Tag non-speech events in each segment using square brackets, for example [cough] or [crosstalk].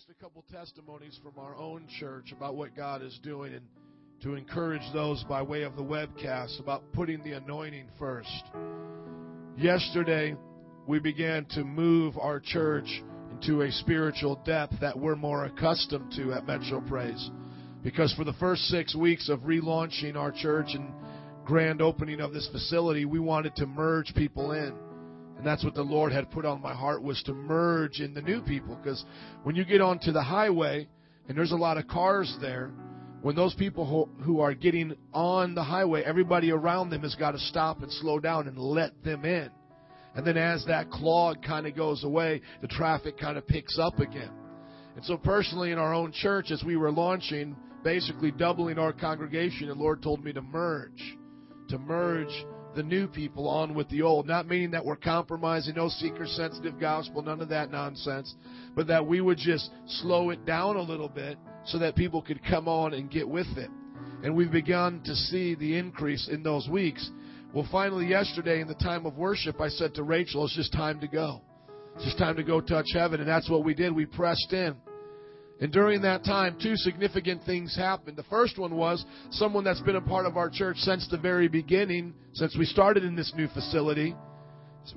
released a couple testimonies from our own church about what God is doing and to encourage those by way of the webcast about putting the anointing first. Yesterday, we began to move our church into a spiritual depth that we're more accustomed to at Metro Praise. Because for the first six weeks of relaunching our church and grand opening of this facility, we wanted to merge people in. And that's what the Lord had put on my heart was to merge in the new people. Because when you get onto the highway and there's a lot of cars there, when those people who are getting on the highway, everybody around them has got to stop and slow down and let them in. And then as that clog kind of goes away, the traffic kind of picks up again. And so personally in our own church, as we were launching, basically doubling our congregation, the Lord told me to merge, to merge the new people on with the old. Not meaning that we're compromising, no seeker sensitive gospel, none of that nonsense, but that we would just slow it down a little bit so that people could come on and get with it. And we've begun to see the increase in those weeks. Well, finally, yesterday in the time of worship, I said to Rachel, it's just time to go. It's just time to go touch heaven. And that's what we did. We pressed in. And during that time, two significant things happened. The first one was someone that's been a part of our church since the very beginning, since we started in this new facility,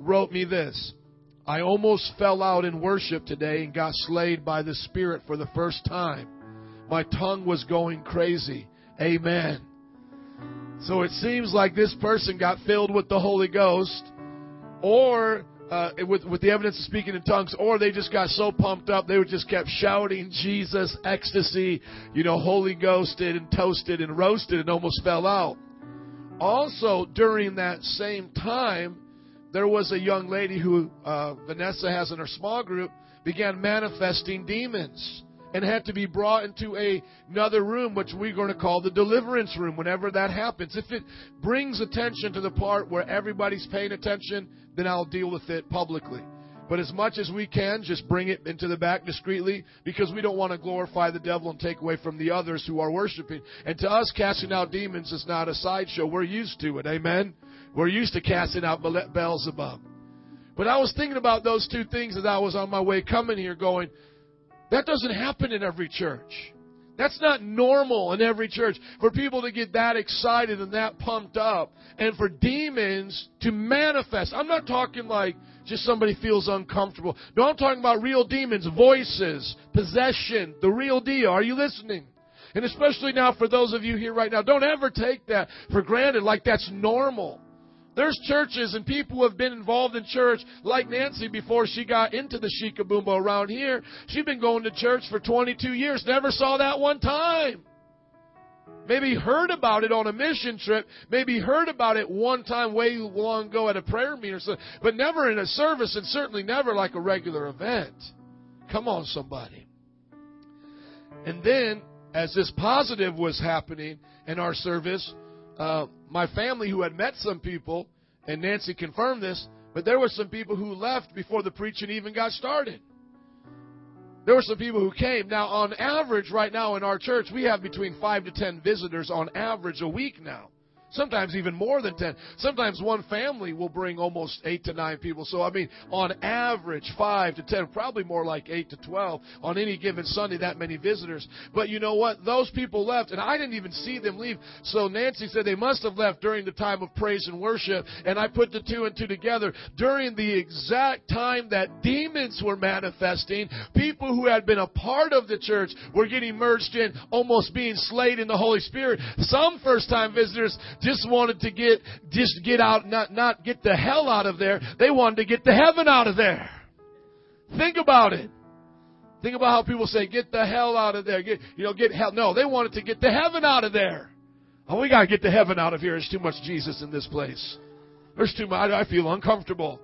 wrote me this. I almost fell out in worship today and got slayed by the Spirit for the first time. My tongue was going crazy. Amen. So it seems like this person got filled with the Holy Ghost, or uh, with, with the evidence of speaking in tongues, or they just got so pumped up they just kept shouting Jesus, ecstasy, you know, Holy Ghosted and toasted and roasted and almost fell out. Also, during that same time, there was a young lady who uh, Vanessa has in her small group began manifesting demons and had to be brought into a, another room, which we're going to call the deliverance room whenever that happens. If it brings attention to the part where everybody's paying attention, then I'll deal with it publicly. But as much as we can, just bring it into the back discreetly because we don't want to glorify the devil and take away from the others who are worshiping. And to us, casting out demons is not a sideshow. We're used to it. Amen? We're used to casting out Beelzebub. But I was thinking about those two things as I was on my way coming here going, that doesn't happen in every church. That's not normal in every church for people to get that excited and that pumped up and for demons to manifest. I'm not talking like just somebody feels uncomfortable. No, I'm talking about real demons, voices, possession, the real deal. Are you listening? And especially now for those of you here right now, don't ever take that for granted like that's normal. There's churches and people who have been involved in church, like Nancy before she got into the Shikabumba around here. She'd been going to church for 22 years, never saw that one time. Maybe heard about it on a mission trip, maybe heard about it one time way long ago at a prayer meeting or something, but never in a service and certainly never like a regular event. Come on, somebody. And then, as this positive was happening in our service, uh, my family who had met some people, and Nancy confirmed this, but there were some people who left before the preaching even got started. There were some people who came. Now, on average, right now in our church, we have between five to ten visitors on average a week now sometimes even more than 10. Sometimes one family will bring almost 8 to 9 people. So, I mean, on average, 5 to 10, probably more like 8 to 12 on any given Sunday, that many visitors. But you know what? Those people left, and I didn't even see them leave. So Nancy said they must have left during the time of praise and worship. And I put the two and two together. During the exact time that demons were manifesting, people who had been a part of the church were getting merged in, almost being slayed in the Holy Spirit. Some first time visitors just wanted to get, just get out, not, not get the hell out of there. They wanted to get the heaven out of there. Think about it. Think about how people say, get the hell out of there. Get, you know, get hell. No, they wanted to get the heaven out of there. Oh, we gotta get the heaven out of here. There's too much Jesus in this place. There's too much. I feel uncomfortable.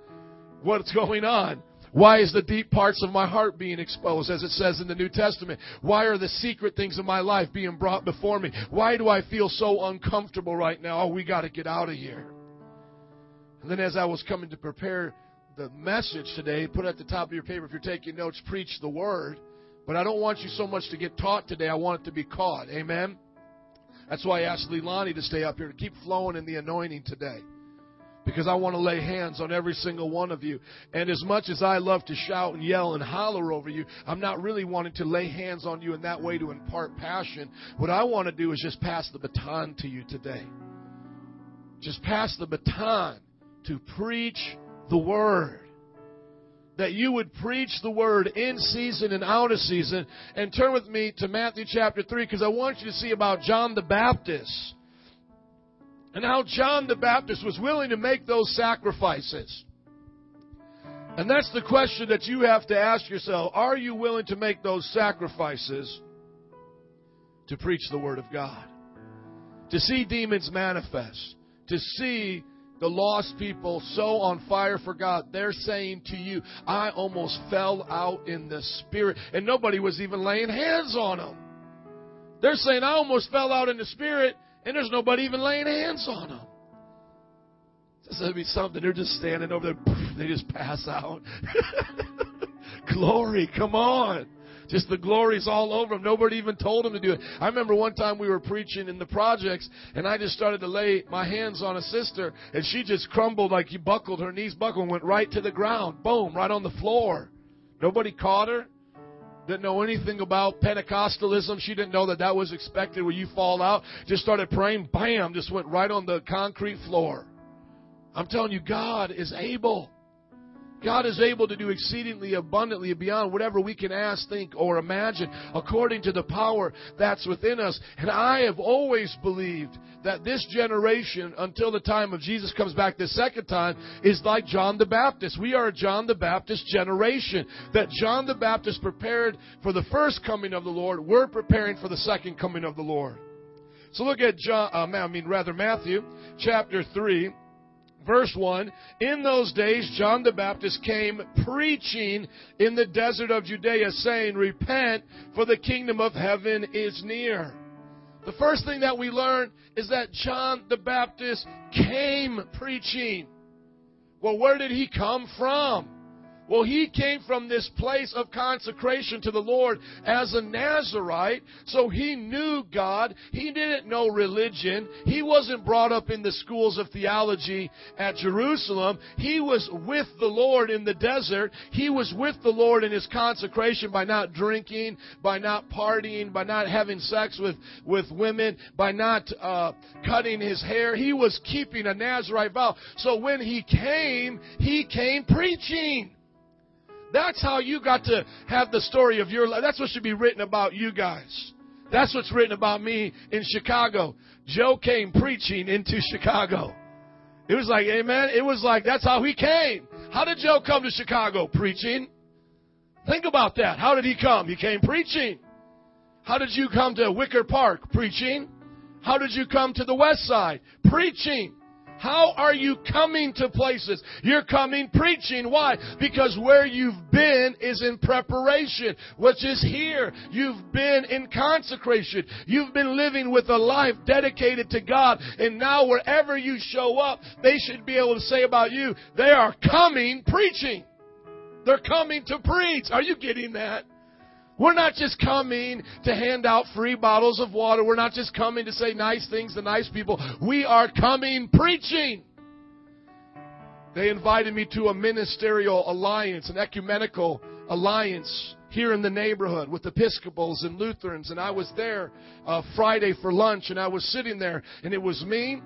What's going on? Why is the deep parts of my heart being exposed, as it says in the New Testament? Why are the secret things of my life being brought before me? Why do I feel so uncomfortable right now? Oh, we got to get out of here. And then as I was coming to prepare the message today, put at the top of your paper if you're taking notes, preach the word. But I don't want you so much to get taught today. I want it to be caught. Amen? That's why I asked Leilani to stay up here to keep flowing in the anointing today. Because I want to lay hands on every single one of you. And as much as I love to shout and yell and holler over you, I'm not really wanting to lay hands on you in that way to impart passion. What I want to do is just pass the baton to you today. Just pass the baton to preach the word. That you would preach the word in season and out of season. And turn with me to Matthew chapter 3 because I want you to see about John the Baptist and how John the Baptist was willing to make those sacrifices. And that's the question that you have to ask yourself. Are you willing to make those sacrifices to preach the Word of God? To see demons manifest? To see the lost people so on fire for God, they're saying to you, I almost fell out in the Spirit. And nobody was even laying hands on them. They're saying, I almost fell out in the Spirit and there's nobody even laying hands on them. This would be something. They're just standing over there. [laughs] They just pass out. [laughs] Glory, come on. Just the glory's all over them. Nobody even told them to do it. I remember one time we were preaching in the projects, and I just started to lay my hands on a sister, and she just crumbled like you buckled. Her knees buckled and went right to the ground. Boom, right on the floor. Nobody caught her didn't know anything about Pentecostalism. She didn't know that that was expected when you fall out. Just started praying, bam, just went right on the concrete floor. I'm telling you, God is able. God is able to do exceedingly abundantly beyond whatever we can ask, think, or imagine, according to the power that's within us. And I have always believed that this generation, until the time of Jesus comes back the second time, is like John the Baptist. We are a John the Baptist generation. That John the Baptist prepared for the first coming of the Lord, we're preparing for the second coming of the Lord. So look at John, uh, I mean rather Matthew chapter 3 Verse 1 In those days, John the Baptist came preaching in the desert of Judea, saying, Repent, for the kingdom of heaven is near. The first thing that we learn is that John the Baptist came preaching. Well, where did he come from? Well, he came from this place of consecration to the Lord as a Nazarite, so he knew God. He didn't know religion. He wasn't brought up in the schools of theology at Jerusalem. He was with the Lord in the desert. He was with the Lord in his consecration by not drinking, by not partying, by not having sex with, with women, by not uh, cutting his hair. He was keeping a Nazarite vow. So when he came, he came preaching. That's how you got to have the story of your life. That's what should be written about you guys. That's what's written about me in Chicago. Joe came preaching into Chicago. It was like, amen. It was like, that's how he came. How did Joe come to Chicago? Preaching. Think about that. How did he come? He came preaching. How did you come to Wicker Park? Preaching. How did you come to the West Side? Preaching. How are you coming to places? You're coming preaching. Why? Because where you've been is in preparation, which is here. You've been in consecration. You've been living with a life dedicated to God. And now wherever you show up, they should be able to say about you, they are coming preaching. They're coming to preach. Are you getting that? We're not just coming to hand out free bottles of water. We're not just coming to say nice things to nice people. We are coming preaching. They invited me to a ministerial alliance, an ecumenical alliance here in the neighborhood with Episcopals and Lutherans. And I was there uh, Friday for lunch, and I was sitting there, and it was me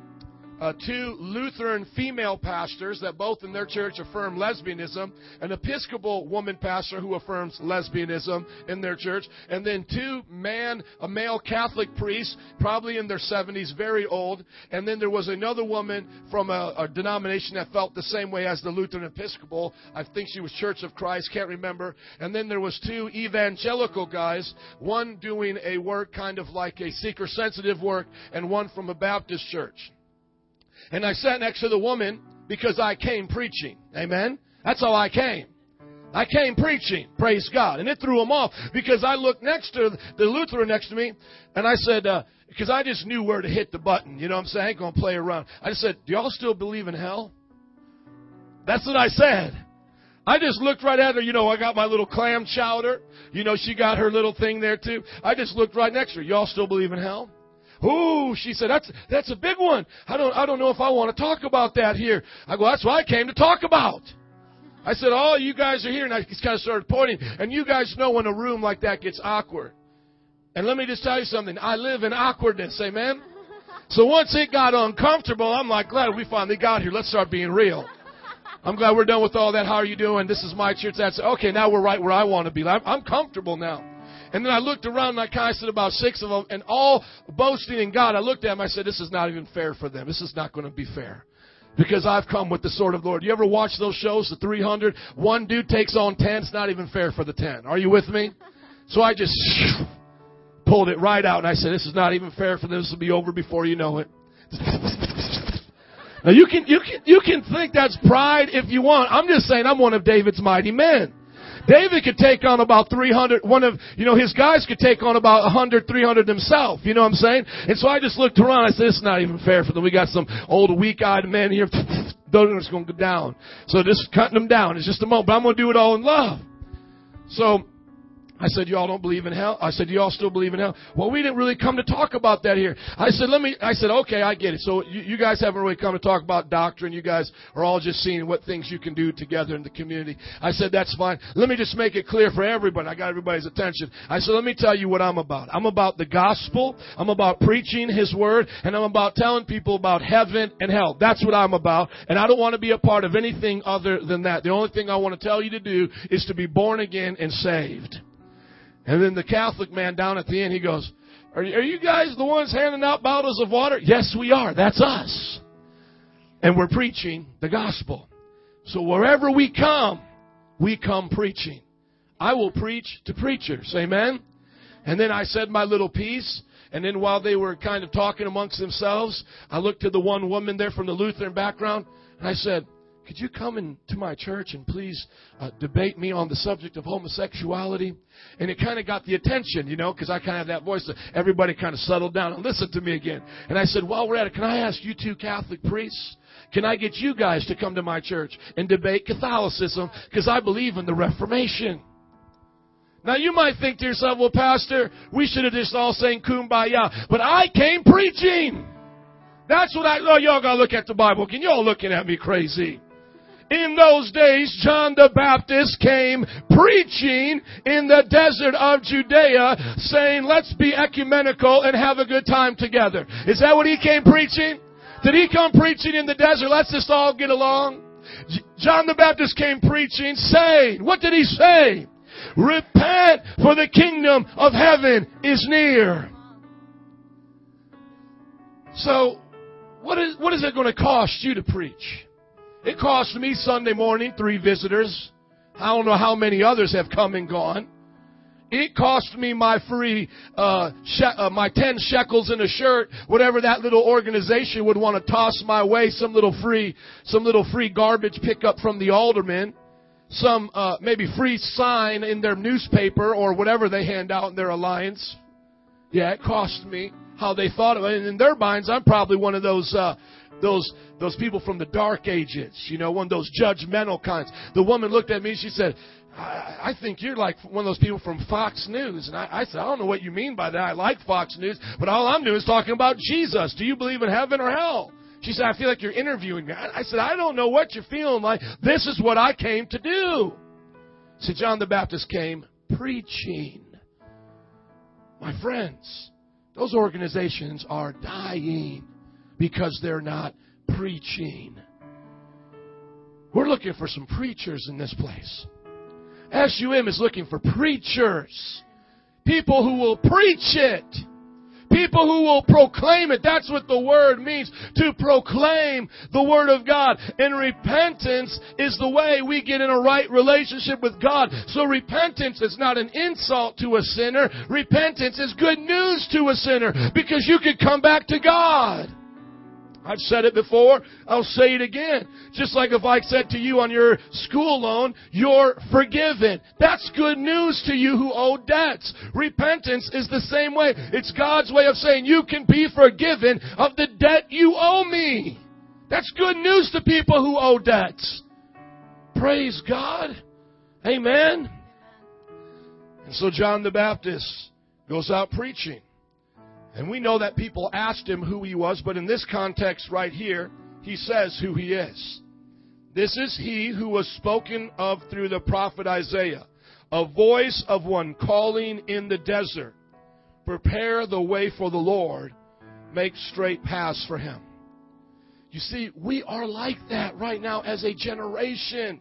uh, two Lutheran female pastors that both in their church affirm lesbianism, an Episcopal woman pastor who affirms lesbianism in their church, and then two man, a male Catholic priest, probably in their 70s, very old, and then there was another woman from a, a denomination that felt the same way as the Lutheran Episcopal. I think she was Church of Christ, can't remember. And then there was two evangelical guys, one doing a work kind of like a seeker sensitive work, and one from a Baptist church. And I sat next to the woman because I came preaching. Amen. That's how I came. I came preaching. Praise God. And it threw them off because I looked next to the Lutheran next to me and I said, uh, because I just knew where to hit the button. You know what I'm saying? I ain't going to play around. I just said, do y'all still believe in hell? That's what I said. I just looked right at her. You know, I got my little clam chowder. You know, she got her little thing there too. I just looked right next to her. Y'all still believe in hell? Ooh, she said, that's, that's a big one. I don't, I don't know if I want to talk about that here. I go, that's what I came to talk about. I said, oh, you guys are here. And I just kind of started pointing. And you guys know when a room like that gets awkward. And let me just tell you something. I live in awkwardness. Amen. So once it got uncomfortable, I'm like, glad we finally got here. Let's start being real. I'm glad we're done with all that. How are you doing? This is my church. That's okay. Now we're right where I want to be. I'm, I'm comfortable now. And then I looked around and I said about six of them, and all boasting in God. I looked at them. I said, "This is not even fair for them. This is not going to be fair." Because I've come with the sword of Lord. You ever watch those shows, the 300? One dude takes on 10. It's not even fair for the 10. Are you with me? So I just [laughs] pulled it right out and I said, this is not even fair for them. This will be over before you know it. [laughs] Now you can, you can, you can think that's pride if you want. I'm just saying I'm one of David's mighty men. David could take on about 300, one of, you know, his guys could take on about 100, 300 himself. You know what I'm saying? And so I just looked around. I said, it's not even fair for them. We got some old weak-eyed men here. Those are going to go down. So just cutting them down. It's just a moment. But I'm going to do it all in love. So I said, y'all don't believe in hell? I said, y'all still believe in hell? Well, we didn't really come to talk about that here. I said, let me, I said, okay, I get it. So you, you guys haven't really come to talk about doctrine. You guys are all just seeing what things you can do together in the community. I said, that's fine. Let me just make it clear for everybody. I got everybody's attention. I said, let me tell you what I'm about. I'm about the gospel. I'm about preaching his word and I'm about telling people about heaven and hell. That's what I'm about. And I don't want to be a part of anything other than that. The only thing I want to tell you to do is to be born again and saved. And then the Catholic man down at the end, he goes, are, are you guys the ones handing out bottles of water? Yes, we are. That's us. And we're preaching the gospel. So wherever we come, we come preaching. I will preach to preachers. Amen? And then I said my little piece. And then while they were kind of talking amongst themselves, I looked to the one woman there from the Lutheran background and I said, could you come into my church and please uh, debate me on the subject of homosexuality? And it kind of got the attention, you know, because I kind of have that voice. That everybody kind of settled down and listened to me again. And I said, while we're at it, can I ask you two Catholic priests? Can I get you guys to come to my church and debate Catholicism? Because I believe in the Reformation. Now you might think to yourself, well, Pastor, we should have just all sang kumbaya. But I came preaching. That's what I, oh, y'all gotta look at the Bible. Can y'all looking at me crazy? In those days, John the Baptist came preaching in the desert of Judea saying, let's be ecumenical and have a good time together. Is that what he came preaching? Did he come preaching in the desert? Let's just all get along. John the Baptist came preaching saying, what did he say? Repent for the kingdom of heaven is near. So, what is, what is it going to cost you to preach? It cost me Sunday morning three visitors. I don't know how many others have come and gone. It cost me my free, uh, she- uh, my 10 shekels in a shirt, whatever that little organization would want to toss my way, some little free, some little free garbage pickup from the alderman, some, uh, maybe free sign in their newspaper or whatever they hand out in their alliance. Yeah, it cost me how they thought of it. And in their minds, I'm probably one of those, uh, those, those people from the dark ages, you know, one of those judgmental kinds. The woman looked at me, she said, I, I think you're like one of those people from Fox News. And I, I said, I don't know what you mean by that. I like Fox News, but all I'm doing is talking about Jesus. Do you believe in heaven or hell? She said, I feel like you're interviewing me. I said, I don't know what you're feeling like. This is what I came to do. See, John the Baptist came preaching. My friends, those organizations are dying because they're not preaching. We're looking for some preachers in this place. SUM is looking for preachers. People who will preach it. People who will proclaim it. That's what the word means. To proclaim the word of God. And repentance is the way we get in a right relationship with God. So repentance is not an insult to a sinner. Repentance is good news to a sinner because you can come back to God. I've said it before. I'll say it again. Just like if I said to you on your school loan, you're forgiven. That's good news to you who owe debts. Repentance is the same way. It's God's way of saying you can be forgiven of the debt you owe me. That's good news to people who owe debts. Praise God. Amen. And so John the Baptist goes out preaching. And we know that people asked him who he was, but in this context right here, he says who he is. This is he who was spoken of through the prophet Isaiah, a voice of one calling in the desert, prepare the way for the Lord, make straight paths for him. You see, we are like that right now as a generation.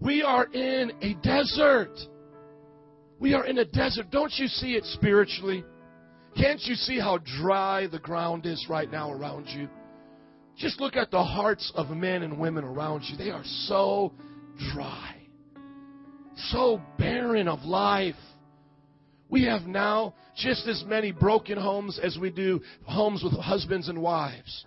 We are in a desert. We are in a desert. Don't you see it spiritually? Can't you see how dry the ground is right now around you? Just look at the hearts of men and women around you. They are so dry, so barren of life. We have now just as many broken homes as we do homes with husbands and wives.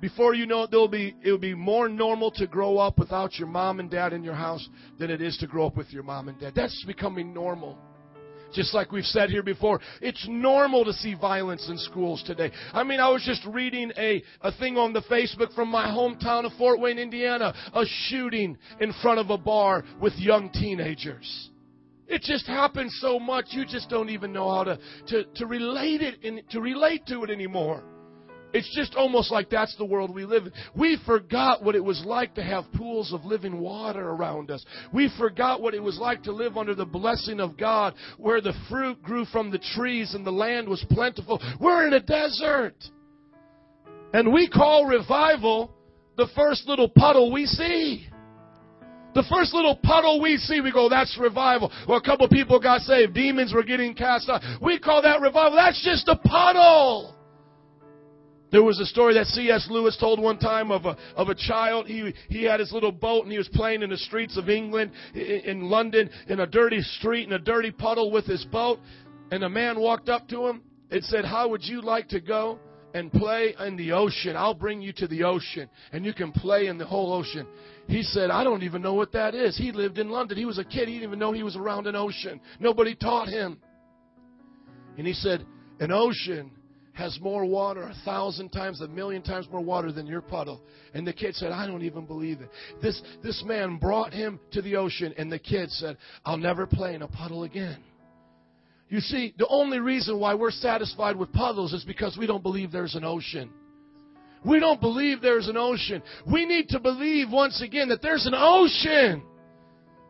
Before you know it, there'll be, it'll be more normal to grow up without your mom and dad in your house than it is to grow up with your mom and dad. That's becoming normal. Just like we've said here before, it's normal to see violence in schools today. I mean, I was just reading a, a thing on the Facebook from my hometown of Fort Wayne, Indiana, a shooting in front of a bar with young teenagers. It just happens so much, you just don't even know how to, to, to relate it in, to relate to it anymore. It's just almost like that's the world we live in. We forgot what it was like to have pools of living water around us. We forgot what it was like to live under the blessing of God where the fruit grew from the trees and the land was plentiful. We're in a desert. And we call revival the first little puddle we see. The first little puddle we see, we go, that's revival. Well, a couple people got saved. Demons were getting cast out. We call that revival. That's just a puddle. There was a story that C.S. Lewis told one time of a, of a child. He, he had his little boat and he was playing in the streets of England, in, in London, in a dirty street, in a dirty puddle with his boat. And a man walked up to him and said, How would you like to go and play in the ocean? I'll bring you to the ocean and you can play in the whole ocean. He said, I don't even know what that is. He lived in London. He was a kid. He didn't even know he was around an ocean. Nobody taught him. And he said, An ocean has more water, a thousand times, a million times more water than your puddle. And the kid said, I don't even believe it. This, this man brought him to the ocean, and the kid said, I'll never play in a puddle again. You see, the only reason why we're satisfied with puddles is because we don't believe there's an ocean. We don't believe there's an ocean. We need to believe once again that there's an ocean.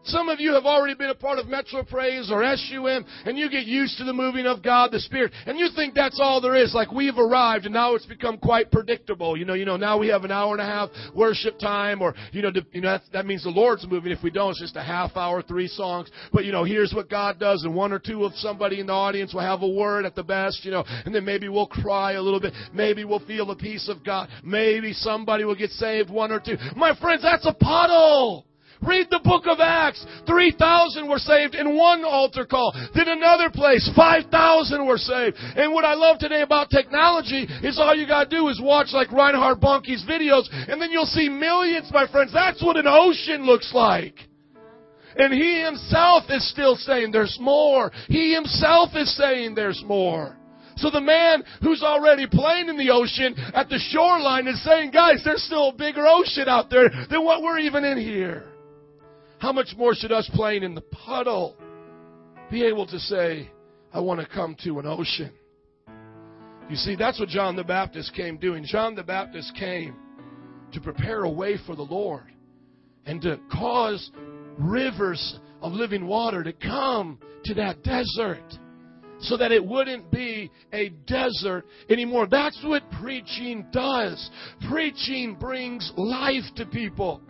Some of you have already been a part of Metro Praise or SUM, and you get used to the moving of God, the Spirit, and you think that's all there is. Like we've arrived, and now it's become quite predictable. You know, you know, now we have an hour and a half worship time, or you know, you know that, that means the Lord's moving. If we don't, it's just a half hour, three songs. But you know, here's what God does, and one or two of somebody in the audience will have a word at the best. You know, and then maybe we'll cry a little bit. Maybe we'll feel the peace of God. Maybe somebody will get saved, one or two. My friends, that's a puddle. Read the book of Acts. 3,000 were saved in one altar call. Then another place, 5,000 were saved. And what I love today about technology is all you gotta do is watch like Reinhard Bonnke's videos and then you'll see millions, my friends. That's what an ocean looks like. And he himself is still saying there's more. He himself is saying there's more. So the man who's already playing in the ocean at the shoreline is saying, guys, there's still a bigger ocean out there than what we're even in here. How much more should us playing in the puddle be able to say, I want to come to an ocean? You see, that's what John the Baptist came doing. John the Baptist came to prepare a way for the Lord and to cause rivers of living water to come to that desert so that it wouldn't be a desert anymore. That's what preaching does. Preaching brings life to people.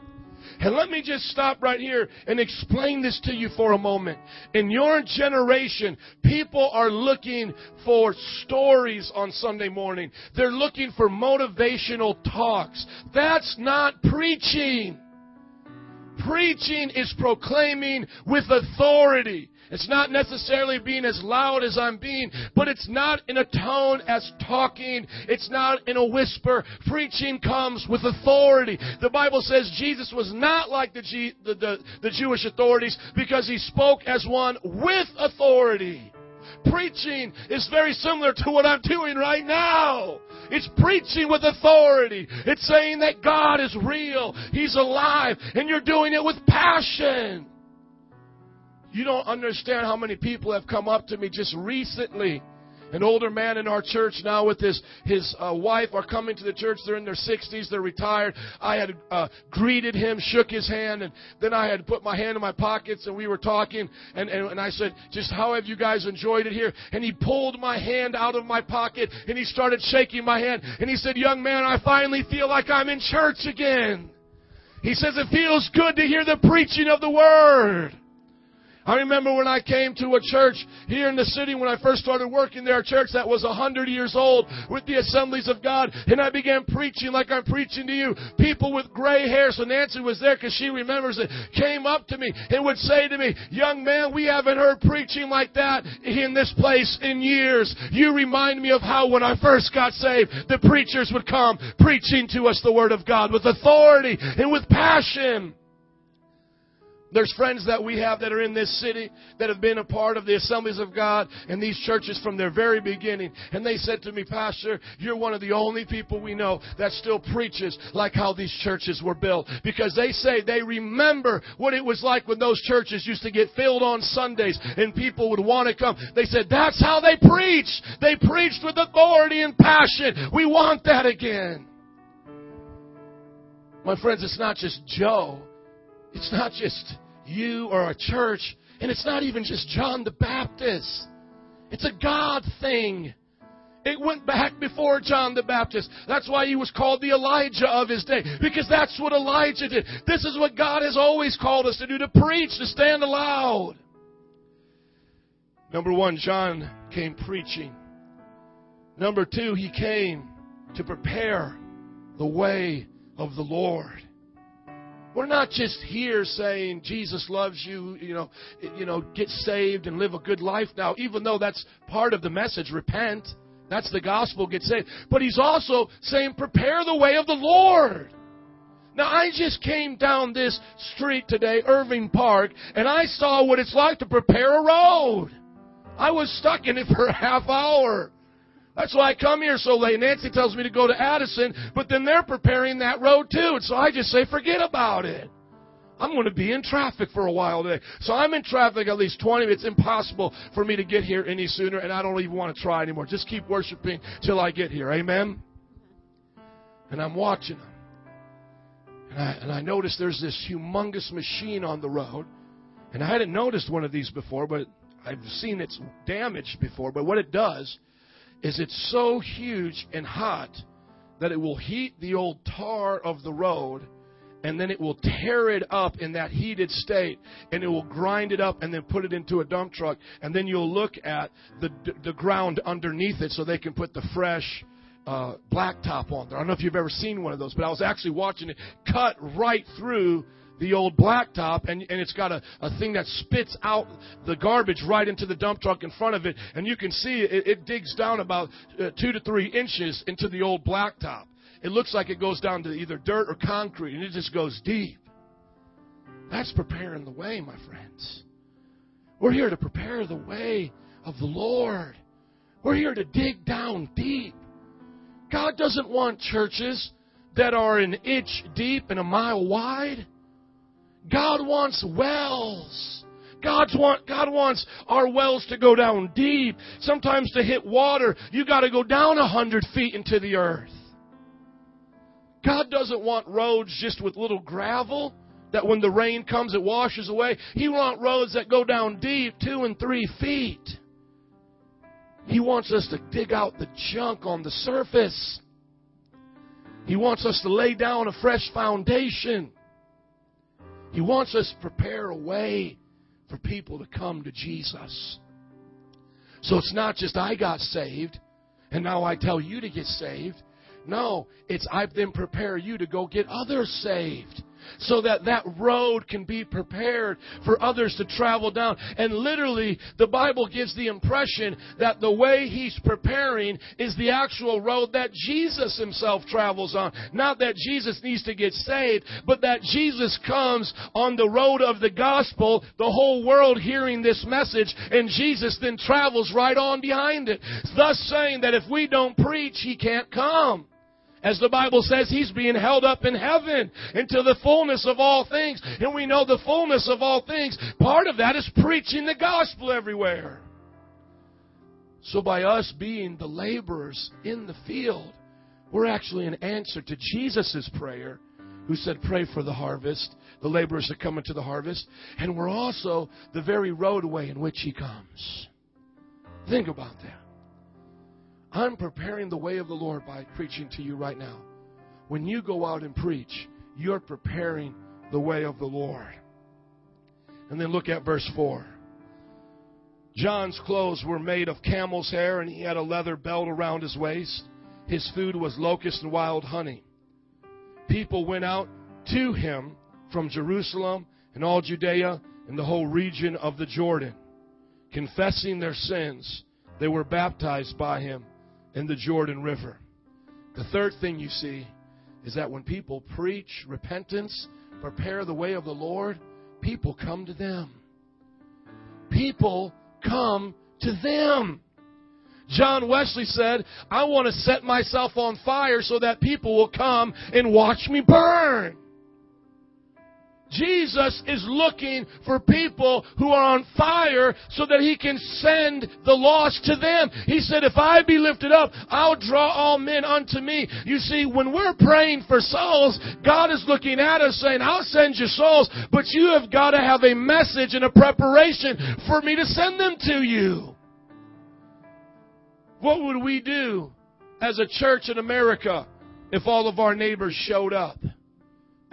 And let me just stop right here and explain this to you for a moment. In your generation, people are looking for stories on Sunday morning. They're looking for motivational talks. That's not preaching. Preaching is proclaiming with authority. It's not necessarily being as loud as I'm being, but it's not in a tone as talking. It's not in a whisper. Preaching comes with authority. The Bible says Jesus was not like the, G, the, the, the Jewish authorities because he spoke as one with authority. Preaching is very similar to what I'm doing right now. It's preaching with authority. It's saying that God is real. He's alive. And you're doing it with passion. You don't understand how many people have come up to me just recently an older man in our church now with his his uh, wife are coming to the church. They're in their 60s. They're retired. I had uh, greeted him, shook his hand, and then I had put my hand in my pockets and we were talking. And, and and I said, "Just how have you guys enjoyed it here?" And he pulled my hand out of my pocket and he started shaking my hand. And he said, "Young man, I finally feel like I'm in church again." He says it feels good to hear the preaching of the word. I remember when I came to a church here in the city when I first started working there, a church that was a hundred years old with the assemblies of God, and I began preaching like I'm preaching to you. People with gray hair, so Nancy was there because she remembers it, came up to me and would say to me, young man, we haven't heard preaching like that in this place in years. You remind me of how when I first got saved, the preachers would come preaching to us the Word of God with authority and with passion. There's friends that we have that are in this city that have been a part of the assemblies of God and these churches from their very beginning. And they said to me, Pastor, you're one of the only people we know that still preaches like how these churches were built. Because they say they remember what it was like when those churches used to get filled on Sundays and people would want to come. They said, that's how they preached. They preached with authority and passion. We want that again. My friends, it's not just Joe. It's not just you or a church. And it's not even just John the Baptist. It's a God thing. It went back before John the Baptist. That's why he was called the Elijah of his day. Because that's what Elijah did. This is what God has always called us to do, to preach, to stand aloud. Number one, John came preaching. Number two, he came to prepare the way of the Lord. We're not just here saying Jesus loves you, you know, you know, get saved and live a good life now, even though that's part of the message, repent. That's the gospel, get saved. But he's also saying prepare the way of the Lord. Now I just came down this street today, Irving Park, and I saw what it's like to prepare a road. I was stuck in it for a half hour. That's why I come here so late. Nancy tells me to go to Addison, but then they're preparing that road too. And so I just say, forget about it. I'm going to be in traffic for a while today. So I'm in traffic at least 20 minutes. It's impossible for me to get here any sooner, and I don't even want to try anymore. Just keep worshiping till I get here. Amen? And I'm watching them. And I, and I noticed there's this humongous machine on the road. And I hadn't noticed one of these before, but I've seen it's damaged before. But what it does is it's so huge and hot that it will heat the old tar of the road and then it will tear it up in that heated state and it will grind it up and then put it into a dump truck and then you'll look at the the ground underneath it so they can put the fresh uh, blacktop on there. I don't know if you've ever seen one of those, but I was actually watching it cut right through the old blacktop and, and it's got a, a thing that spits out the garbage right into the dump truck in front of it. And you can see it, it digs down about uh, two to three inches into the old blacktop. It looks like it goes down to either dirt or concrete and it just goes deep. That's preparing the way, my friends. We're here to prepare the way of the Lord. We're here to dig down deep. God doesn't want churches that are an inch deep and a mile wide. God wants wells. God's want, God wants our wells to go down deep. Sometimes to hit water, you got to go down a hundred feet into the earth. God doesn't want roads just with little gravel that when the rain comes it washes away. He wants roads that go down deep, two and three feet. He wants us to dig out the junk on the surface. He wants us to lay down a fresh foundation. He wants us to prepare a way for people to come to Jesus. So it's not just I got saved and now I tell you to get saved. No, it's I've then prepare you to go get others saved so that that road can be prepared for others to travel down. And literally, the Bible gives the impression that the way he's preparing is the actual road that Jesus himself travels on. Not that Jesus needs to get saved, but that Jesus comes on the road of the gospel, the whole world hearing this message, and Jesus then travels right on behind it. Thus saying that if we don't preach, he can't come. As the Bible says, He's being held up in heaven into the fullness of all things. And we know the fullness of all things. Part of that is preaching the gospel everywhere. So, by us being the laborers in the field, we're actually an answer to Jesus' prayer, who said, Pray for the harvest, the laborers that come into the harvest. And we're also the very roadway in which He comes. Think about that. I'm preparing the way of the Lord by preaching to you right now. When you go out and preach, you're preparing the way of the Lord. And then look at verse 4. John's clothes were made of camel's hair, and he had a leather belt around his waist. His food was locust and wild honey. People went out to him from Jerusalem and all Judea and the whole region of the Jordan. Confessing their sins, they were baptized by him in the Jordan River. The third thing you see is that when people preach repentance, prepare the way of the Lord, people come to them. People come to them. John Wesley said, I want to set myself on fire so that people will come and watch me burn. Jesus is looking for people who are on fire so that he can send the lost to them. He said, if I be lifted up, I'll draw all men unto me. You see, when we're praying for souls, God is looking at us saying, I'll send you souls, but you have got to have a message and a preparation for me to send them to you. What would we do as a church in America if all of our neighbors showed up?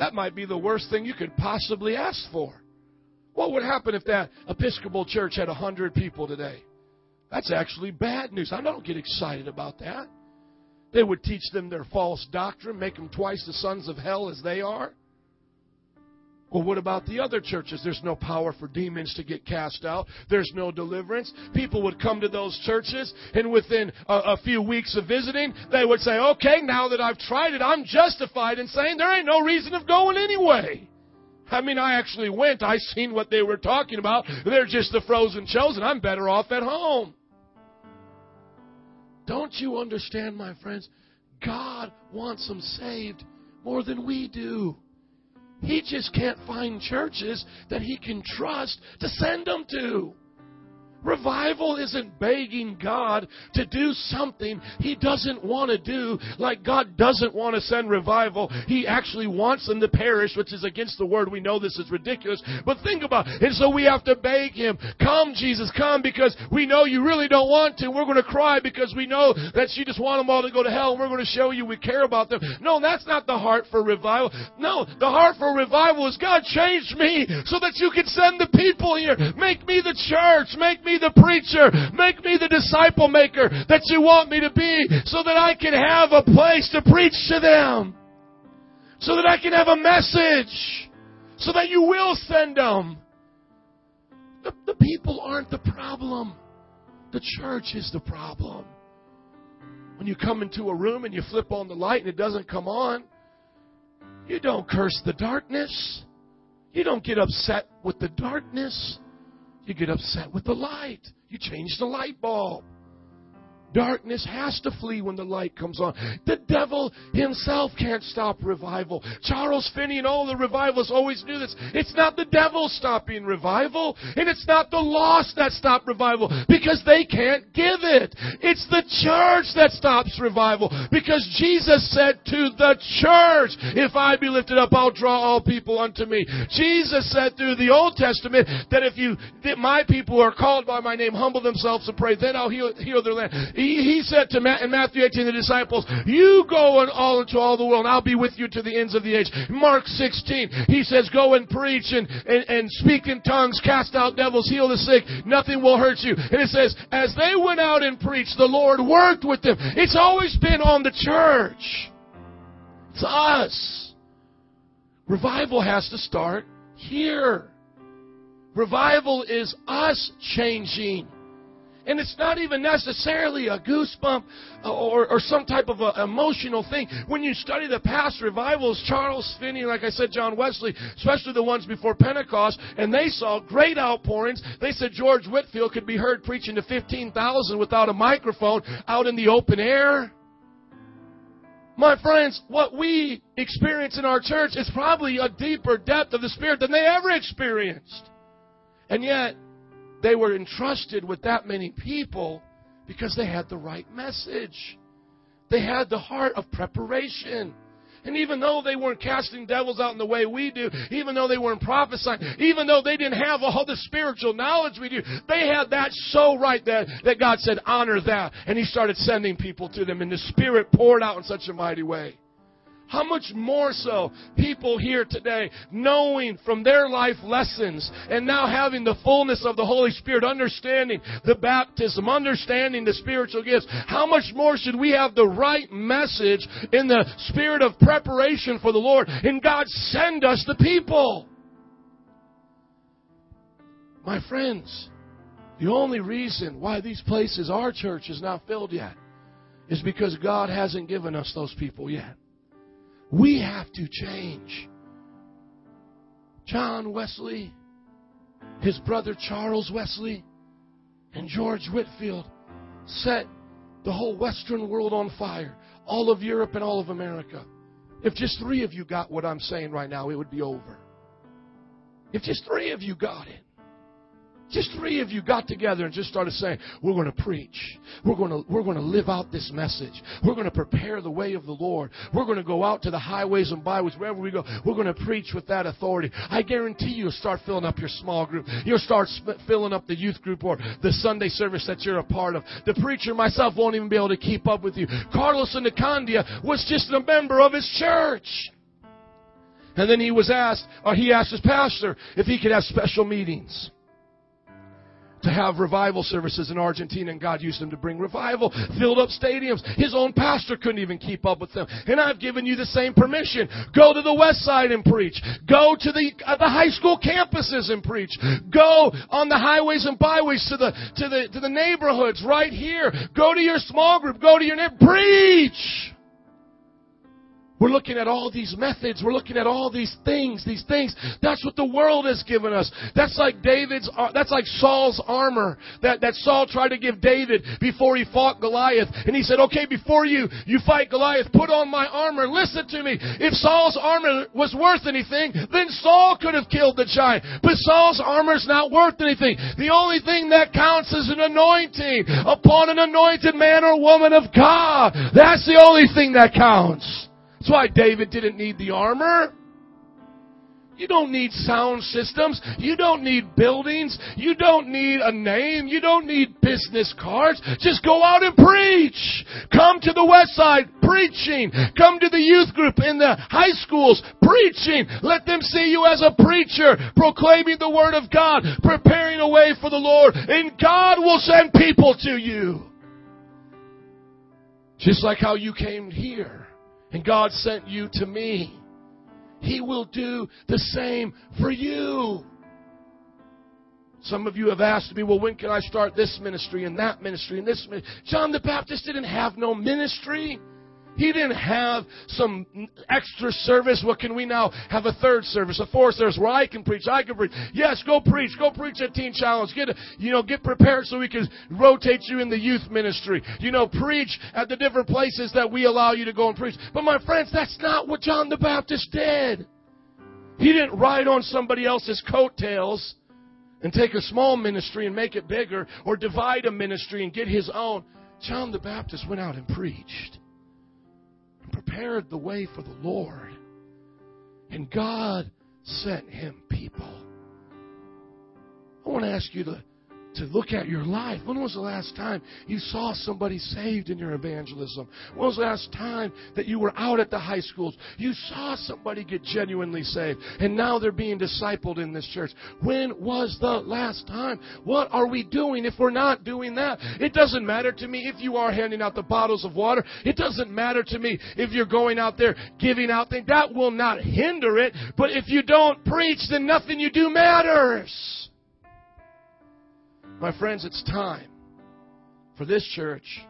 That might be the worst thing you could possibly ask for. What would happen if that Episcopal church had a hundred people today? That's actually bad news. I don't get excited about that. They would teach them their false doctrine, make them twice the sons of hell as they are. Well, what about the other churches? There's no power for demons to get cast out. There's no deliverance. People would come to those churches, and within a, a, few weeks of visiting, they would say, okay, now that I've tried it, I'm justified in saying there ain't no reason of going anyway. I mean, I actually went. I seen what they were talking about. They're just the frozen chosen. I'm better off at home. Don't you understand, my friends? God wants them saved more than we do. He just can't find churches that he can trust to send them to. Revival isn't begging God to do something He doesn't want to do, like God doesn't want to send revival. He actually wants them to perish, which is against the word. We know this is ridiculous, but think about it. And so we have to beg Him, come Jesus, come, because we know you really don't want to. We're going to cry because we know that you just want them all to go to hell, and we're going to show you we care about them. No, that's not the heart for revival. No, the heart for revival is God change me so that you can send the people here. Make me the church. Make me me the preacher. Make me the disciple maker that you want me to be so that I can have a place to preach to them. So that I can have a message. So that you will send them. The, the people aren't the problem. The church is the problem. When you come into a room and you flip on the light and it doesn't come on, you don't curse the darkness. You don't get upset with the darkness. You get upset with the light. You change the light bulb. Darkness has to flee when the light comes on. The devil himself can't stop revival. Charles Finney and all the revivalists always knew this. It's not the devil stopping revival, and it's not the lost that stop revival because they can't give it. It's the church that stops revival because Jesus said to the church, If I be lifted up, I'll draw all people unto me. Jesus said through the Old Testament that if you, that my people who are called by my name humble themselves and pray, then I'll heal, heal their land. He, said to Matt, in Matthew 18, the disciples, you go and all into all the world, and I'll be with you to the ends of the age. Mark 16, he says, go and preach and, and, and speak in tongues, cast out devils, heal the sick, nothing will hurt you. And it says, as they went out and preached, the Lord worked with them. It's always been on the church. It's us. Revival has to start here. Revival is us changing. And it's not even necessarily a goosebump uh, or, or some type of emotional thing. When you study the past revivals, Charles Finney, like I said, John Wesley, especially the ones before Pentecost, and they saw great outpourings. They said George Whitefield could be heard preaching to 15,000 without a microphone out in the open air. My friends, what we experience in our church is probably a deeper depth of the Spirit than they ever experienced. And yet, they were entrusted with that many people Because they had the right message. They had the heart of preparation. And even though they weren't casting devils out in the way we do, even though they weren't prophesying, even though they didn't have all the spiritual knowledge we do, they had that so right that, that God said, honor that. And He started sending people to them, and the Spirit poured out in such a mighty way. How much more so people here today knowing from their life lessons and now having the fullness of the Holy Spirit, understanding the baptism, understanding the spiritual gifts. How much more should we have the right message in the spirit of preparation for the Lord and God send us the people? My friends, the only reason why these places, our church, is not filled yet is because God hasn't given us those people yet. We have to change. John Wesley, his brother Charles Wesley, and George Whitefield set the whole Western world on fire, all of Europe and all of America. If just three of you got what I'm saying right now, it would be over. If just three of you got it, just three of you got together and just started saying, we're going to preach. We're going to, we're going to live out this message. We're going to prepare the way of the Lord. We're going to go out to the highways and byways, wherever we go. We're going to preach with that authority. I guarantee you'll start filling up your small group. You'll start filling up the youth group or the Sunday service that you're a part of. The preacher myself won't even be able to keep up with you. Carlos Anacondia was just a member of his church. And then he was asked, or he asked his pastor if he could have special meetings to have revival services in Argentina, and God used him to bring revival, filled up stadiums. His own pastor couldn't even keep up with them. And I've given you the same permission. Go to the west side and preach. Go to the, uh, the high school campuses and preach. Go on the highways and byways to the, to the, to the neighborhoods right here. Go to your small group. Go to your neighbor. Preach! We're looking at all these methods. We're looking at all these things, these things. That's what the world has given us. That's like David's, uh, that's like Saul's armor that, that Saul tried to give David before he fought Goliath. And he said, okay, before you, you fight Goliath, put on my armor. Listen to me. If Saul's armor was worth anything, then Saul could have killed the giant. But Saul's armor is not worth anything. The only thing that counts is an anointing upon an anointed man or woman of God. That's the only thing that counts. That's why David didn't need the armor. You don't need sound systems. You don't need buildings. You don't need a name. You don't need business cards. Just go out and preach. Come to the west side preaching. Come to the youth group in the high schools preaching. Let them see you as a preacher proclaiming the word of God, preparing a way for the Lord, and God will send people to you. Just like how you came here and God sent you to me. He will do the same for you. Some of you have asked me, well, when can I start this ministry and that ministry and this ministry? John the Baptist didn't have no ministry. He didn't have some extra service. What can we now have a third service, a fourth service where I can preach, I can preach. Yes, go preach, go preach at Teen Challenge. Get, you know, get prepared so we can rotate you in the youth ministry. You know, preach at the different places that we allow you to go and preach. But my friends, that's not what John the Baptist did. He didn't ride on somebody else's coattails and take a small ministry and make it bigger or divide a ministry and get his own. John the Baptist went out and preached prepared the way for the Lord. And God sent him people. I want to ask you to to look at your life. When was the last time you saw somebody saved in your evangelism? When was the last time that you were out at the high schools? You saw somebody get genuinely saved and now they're being discipled in this church. When was the last time? What are we doing if we're not doing that? It doesn't matter to me if you are handing out the bottles of water. It doesn't matter to me if you're going out there giving out things. That will not hinder it. But if you don't preach, then nothing you do matters. My friends, it's time for this church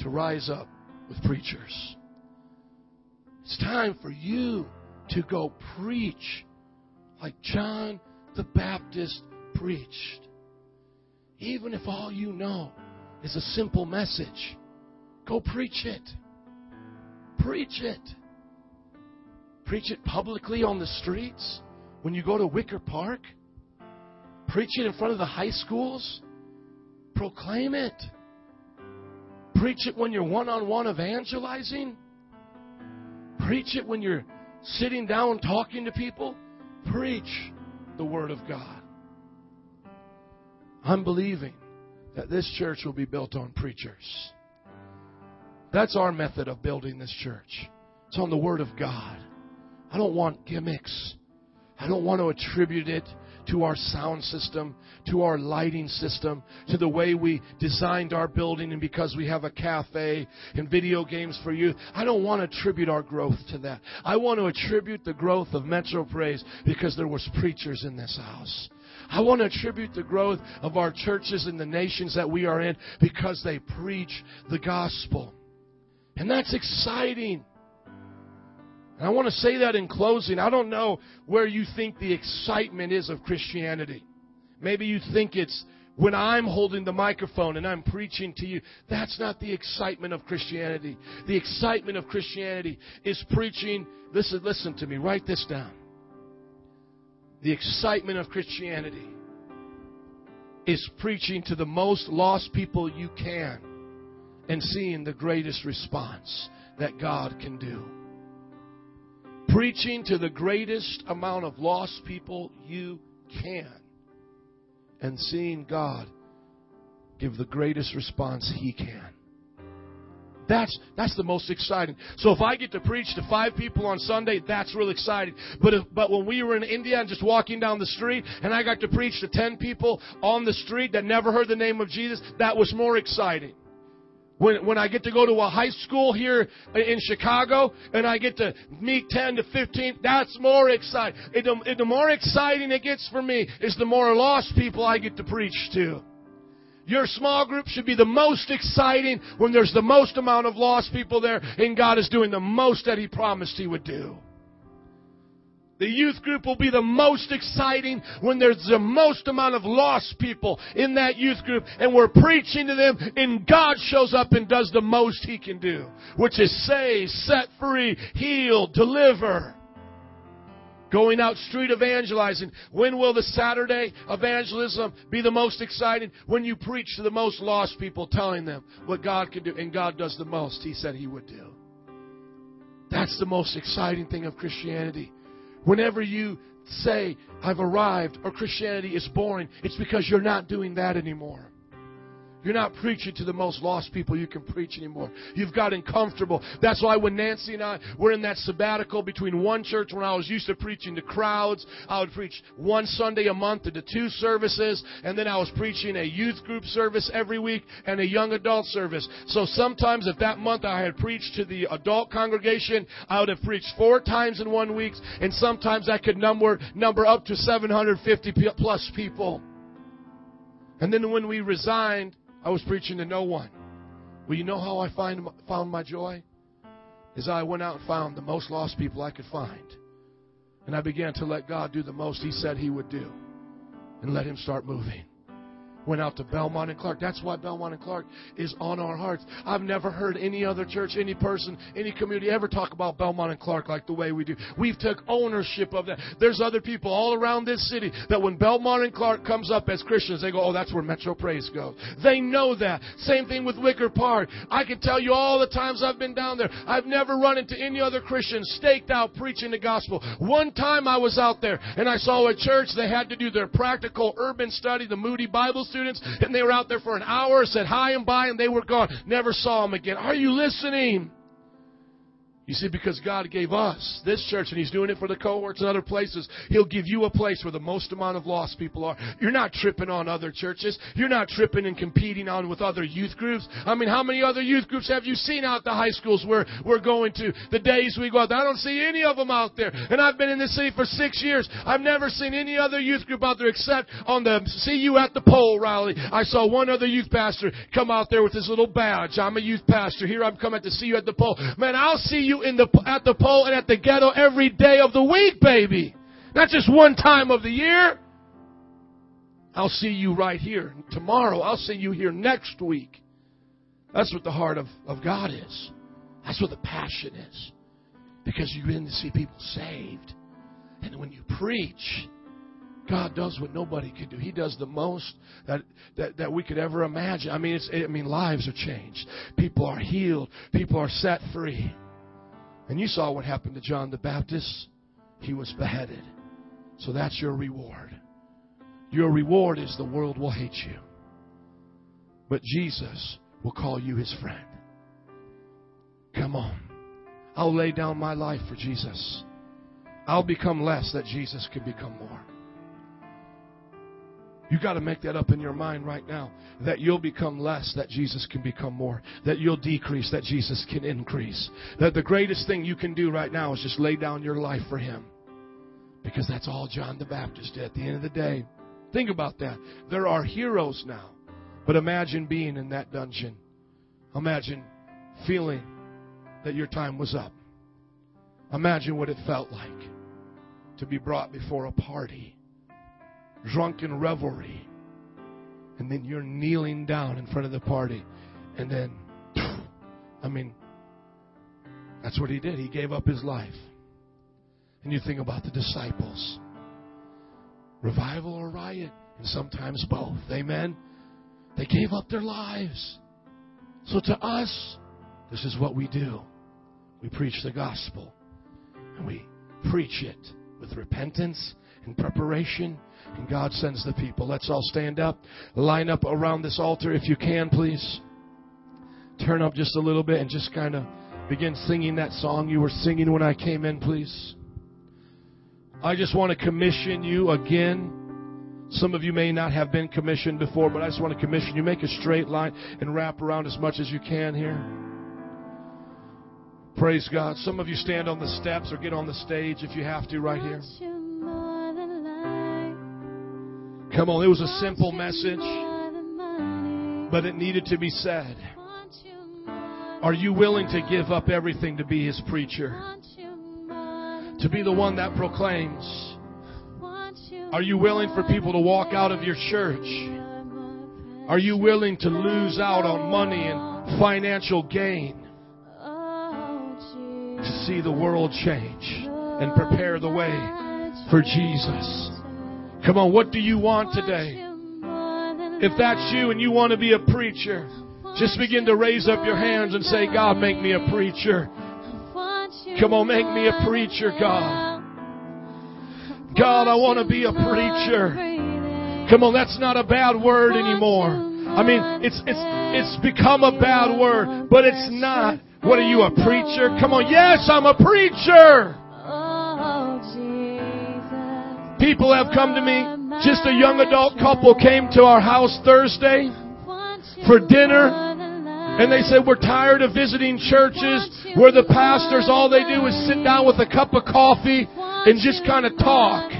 to rise up with preachers. It's time for you to go preach like John the Baptist preached. Even if all you know is a simple message, go preach it. Preach it. Preach it publicly on the streets when you go to Wicker Park. Preach it in front of the high schools. Proclaim it. Preach it when you're one on one evangelizing. Preach it when you're sitting down talking to people. Preach the Word of God. I'm believing that this church will be built on preachers. That's our method of building this church. It's on the Word of God. I don't want gimmicks. I don't want to attribute it to our sound system, to our lighting system, to the way we designed our building, and because we have a cafe and video games for youth. I don't want to attribute our growth to that. I want to attribute the growth of Metro Praise because there was preachers in this house. I want to attribute the growth of our churches in the nations that we are in because they preach the gospel. And that's exciting. And I want to say that in closing. I don't know where you think the excitement is of Christianity. Maybe you think it's when I'm holding the microphone and I'm preaching to you. That's not the excitement of Christianity. The excitement of Christianity is preaching. Listen, listen to me. Write this down. The excitement of Christianity is preaching to the most lost people you can and seeing the greatest response that God can do preaching to the greatest amount of lost people you can and seeing God give the greatest response He can. That's, that's the most exciting. So if I get to preach to five people on Sunday, that's real exciting. But if, but when we were in India and just walking down the street and I got to preach to ten people on the street that never heard the name of Jesus, that was more exciting. When, when I get to go to a high school here in Chicago and I get to meet 10 to 15, that's more exciting. It, the, the more exciting it gets for me is the more lost people I get to preach to. Your small group should be the most exciting when there's the most amount of lost people there and God is doing the most that He promised He would do. The youth group will be the most exciting when there's the most amount of lost people in that youth group and we're preaching to them and God shows up and does the most He can do, which is save, set free, heal, deliver. Going out street evangelizing. When will the Saturday evangelism be the most exciting? When you preach to the most lost people, telling them what God can do. And God does the most He said He would do. That's the most exciting thing of Christianity. Whenever you say, I've arrived, or Christianity is boring, it's because you're not doing that anymore. You're not preaching to the most lost people you can preach anymore. You've gotten comfortable. That's why when Nancy and I were in that sabbatical between one church when I was used to preaching to crowds, I would preach one Sunday a month into two services, and then I was preaching a youth group service every week and a young adult service. So sometimes if that month I had preached to the adult congregation, I would have preached four times in one week, and sometimes I could number, number up to 750 plus people. And then when we resigned, I was preaching to no one. Well, you know how I find, found my joy? Is I went out and found the most lost people I could find. And I began to let God do the most He said He would do. And let Him start moving went out to Belmont and Clark. That's why Belmont and Clark is on our hearts. I've never heard any other church, any person, any community ever talk about Belmont and Clark like the way we do. We've took ownership of that. There's other people all around this city that when Belmont and Clark comes up as Christians, they go, oh, that's where Metro Praise goes. They know that. Same thing with Wicker Park. I can tell you all the times I've been down there, I've never run into any other Christian staked out preaching the gospel. One time I was out there and I saw a church, they had to do their practical urban study, the Moody Bible students, and they were out there for an hour, said hi and bye, and they were gone. Never saw them again. Are you listening? You see, because God gave us this church, and He's doing it for the cohorts and other places, He'll give you a place where the most amount of lost people are. You're not tripping on other churches. You're not tripping and competing on with other youth groups. I mean, how many other youth groups have you seen out the high schools where we're going to? The days we go out there, I don't see any of them out there. And I've been in this city for six years. I've never seen any other youth group out there except on the See You at the Pole rally. I saw one other youth pastor come out there with his little badge. I'm a youth pastor. Here I'm coming to see you at the pole. Man, I'll see you in the, at the pole and at the ghetto every day of the week, baby. Not just one time of the year. I'll see you right here tomorrow. I'll see you here next week. That's what the heart of, of God is. That's what the passion is. Because you begin to see people saved. And when you preach, God does what nobody can do. He does the most that, that, that we could ever imagine. I mean, it's, I mean, lives are changed. People are healed. People are set free. And you saw what happened to John the Baptist. He was beheaded. So that's your reward. Your reward is the world will hate you. But Jesus will call you his friend. Come on. I'll lay down my life for Jesus. I'll become less that Jesus can become more. You got to make that up in your mind right now. That you'll become less, that Jesus can become more. That you'll decrease, that Jesus can increase. That the greatest thing you can do right now is just lay down your life for Him. Because that's all John the Baptist did at the end of the day. Think about that. There are heroes now. But imagine being in that dungeon. Imagine feeling that your time was up. Imagine what it felt like to be brought before a party drunken revelry. And then you're kneeling down in front of the party. And then, I mean, that's what he did. He gave up his life. And you think about the disciples revival or riot, and sometimes both. Amen? They gave up their lives. So to us, this is what we do we preach the gospel, and we preach it with repentance and preparation and God sends the people. Let's all stand up. Line up around this altar if you can, please. Turn up just a little bit and just kind of begin singing that song you were singing when I came in, please. I just want to commission you again. Some of you may not have been commissioned before, but I just want to commission you. Make a straight line and wrap around as much as you can here. Praise God. Some of you stand on the steps or get on the stage if you have to right here. Come on, it was a simple message, but it needed to be said. Are you willing to give up everything to be his preacher? To be the one that proclaims? Are you willing for people to walk out of your church? Are you willing to lose out on money and financial gain to see the world change and prepare the way for Jesus? Come on, what do you want today? If that's you and you want to be a preacher, just begin to raise up your hands and say, God, make me a preacher. Come on, make me a preacher, God. God, I want to be a preacher. Come on, that's not a bad word anymore. I mean, it's, it's, it's become a bad word, but it's not. What are you, a preacher? Come on, yes, I'm a preacher. People have come to me. Just a young adult couple came to our house Thursday for dinner. And they said, we're tired of visiting churches where the pastors, all they do is sit down with a cup of coffee and just kind of talk.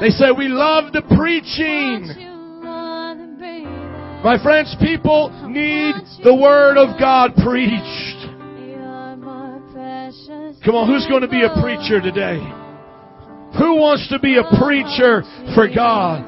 They said, we love the preaching. My friends, people need the Word of God preached. Come on, who's going to be a preacher today? Who wants to be a preacher for God?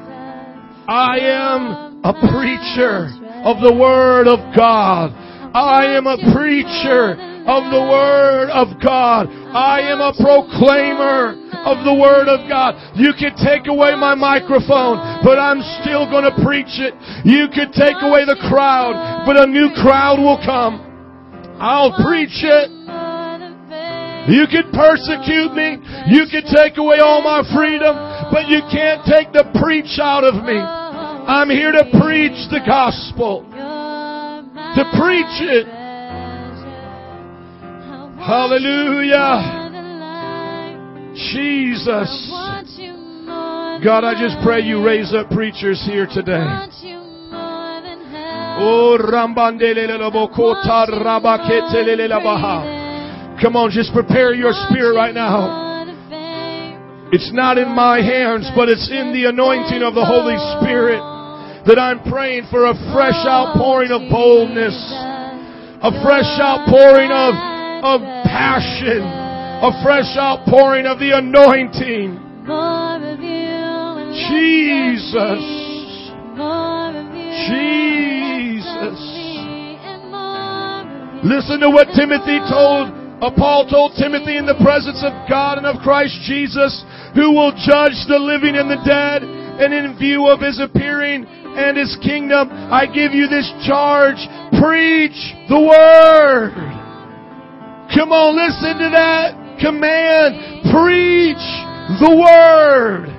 I am a preacher of the Word of God. I am a preacher of the Word of God. I am a proclaimer of the Word of God. You can take away my microphone, but I'm still going to preach it. You can take away the crowd, but a new crowd will come. I'll preach it. You can persecute me. You can take away all my freedom, but you can't take the preach out of me. I'm here to preach the gospel. To preach it. Hallelujah. Jesus. God, I just pray you raise up preachers here today. Oh, Come on, just prepare your spirit right now. It's not in my hands, but it's in the anointing of the Holy Spirit that I'm praying for a fresh outpouring of boldness, a fresh outpouring of, of passion, a fresh outpouring of the anointing. Jesus. Jesus. Listen to what Timothy told Uh, Paul told Timothy in the presence of God and of Christ Jesus who will judge the living and the dead, and in view of his appearing and his kingdom, I give you this charge. Preach the word. Come on, listen to that command. Preach the word.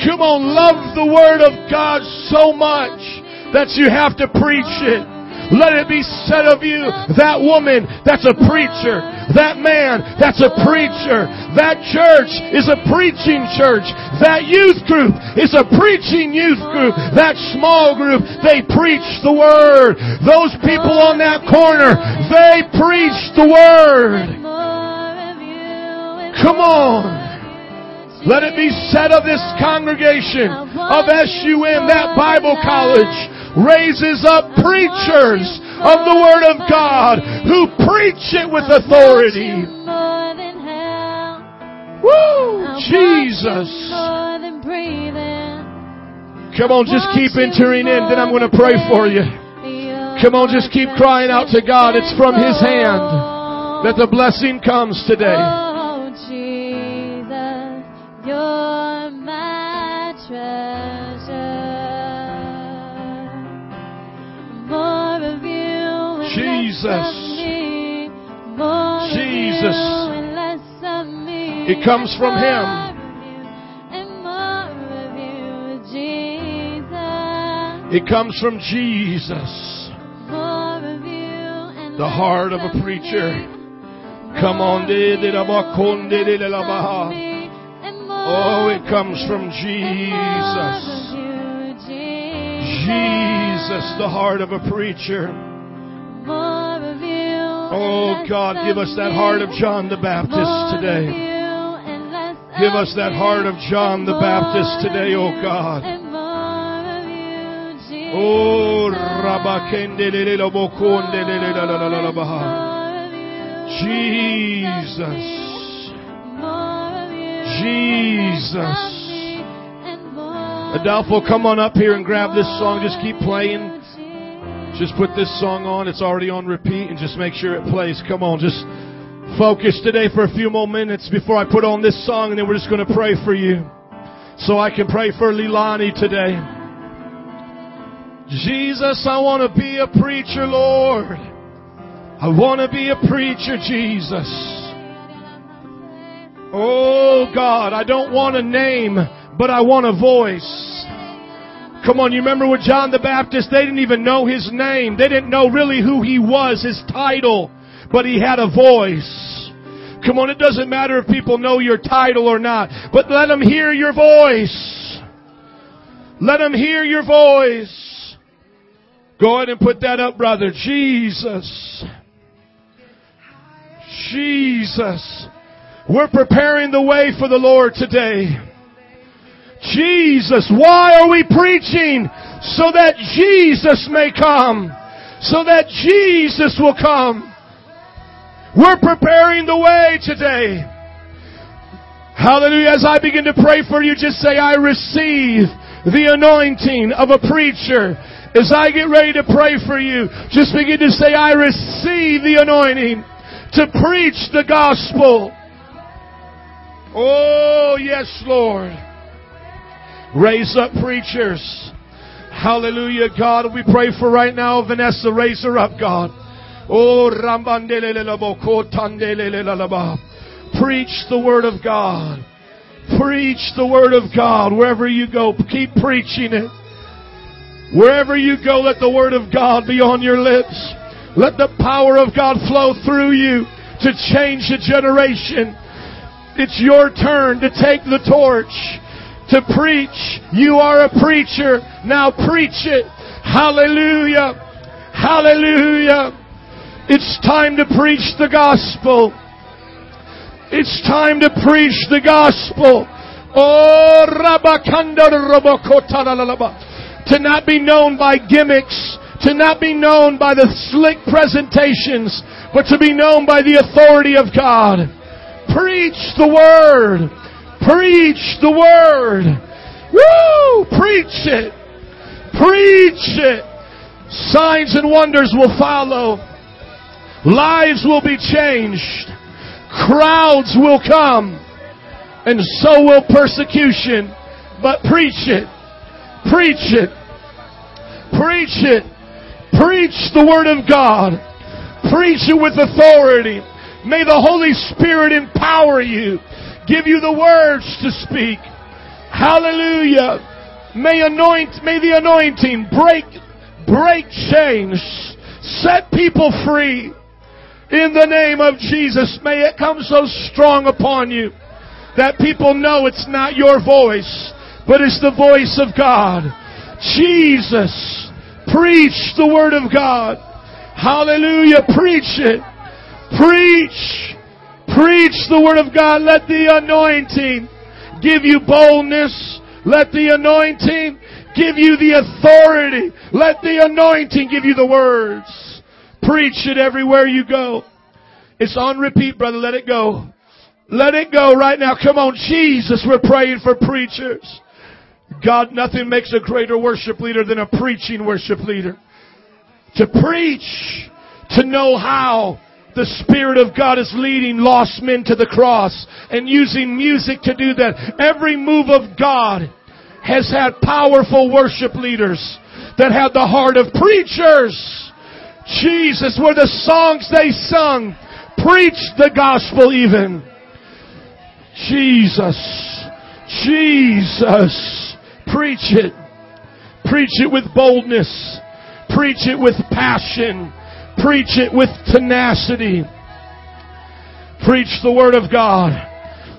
Come on, love the word of God so much that you have to preach it. Let it be said of you, that woman, that's a preacher. That man, that's a preacher. That church is a preaching church. That youth group is a preaching youth group. That small group, they preach the word. Those people on that corner, they preach the word. Come on. Let it be said of this congregation of SUM, that Bible college, raises up preachers of the Word of God who preach it with authority. Woo! Jesus. Come on, just keep entering in, then I'm going to pray for you. Come on, just keep crying out to God. It's from His hand that the blessing comes today. Jesus. Jesus. It comes from Him. It comes from Jesus, the heart of a preacher. Come on. Oh, it comes from Jesus. Jesus, the heart of a preacher. Oh God, give us that heart of John the Baptist today. Give us that heart of John the Baptist today, oh God. Oh, Rabakendele Lobokondele la la la la la baha. Jesus. Jesus. Adolfo, come on up here and grab this song. Just keep playing. Just put this song on. It's already on repeat and just make sure it plays. Come on, just focus today for a few more minutes before I put on this song and then we're just going to pray for you. So I can pray for Lilani today. Jesus, I want to be a preacher, Lord. I want to be a preacher, Jesus. Oh God, I don't want a name, but I want a voice. Come on, you remember with John the Baptist, they didn't even know his name. They didn't know really who he was, his title, but he had a voice. Come on, it doesn't matter if people know your title or not, but let them hear your voice. Let them hear your voice. Go ahead and put that up, brother. Jesus. Jesus. We're preparing the way for the Lord today. Jesus, why are we preaching? So that Jesus may come. So that Jesus will come. We're preparing the way today. Hallelujah. As I begin to pray for you, just say, I receive the anointing of a preacher. As I get ready to pray for you, just begin to say, I receive the anointing to preach the gospel. Oh, yes, Lord. Raise up preachers. Hallelujah, God. We pray for right now, Vanessa. Raise her up, God. Oh. Preach the word of God. Preach the word of God wherever you go. Keep preaching it. Wherever you go, let the word of God be on your lips. Let the power of God flow through you to change a generation. It's your turn to take the torch, to preach. You are a preacher. Now preach it. Hallelujah. Hallelujah. It's time to preach the gospel. It's time to preach the gospel. Oh. To not be known by gimmicks, to not be known by the slick presentations, but to be known by the authority of God. Preach the word. Preach the word. Woo! Preach it. Preach it. Signs and wonders will follow. Lives will be changed. Crowds will come. and so will persecution. But preach it. Preach it. Preach it. Preach the Word of God. Preach it with authority. May the Holy Spirit empower you. Give you the words to speak. Hallelujah. May anoint, may the anointing break, break chains. Set people free. In the name of Jesus, may it come so strong upon you that people know it's not your voice, but it's the voice of God. Jesus, preach the word of God. Hallelujah. Preach it. Preach. Preach the word of God. Let the anointing give you boldness. Let the anointing give you the authority. Let the anointing give you the words. Preach it everywhere you go. It's on repeat, brother. Let it go. Let it go right now. Come on, Jesus. We're praying for preachers. God, nothing makes a greater worship leader than a preaching worship leader. To preach, to know how the Spirit of God is leading lost men to the cross and using music to do that. Every move of God has had powerful worship leaders that had the heart of preachers. Jesus, were the songs they sung preached the gospel even. Jesus, Jesus, preach it. Preach it with boldness. Preach it with passion. Preach it with tenacity. Preach the Word of God.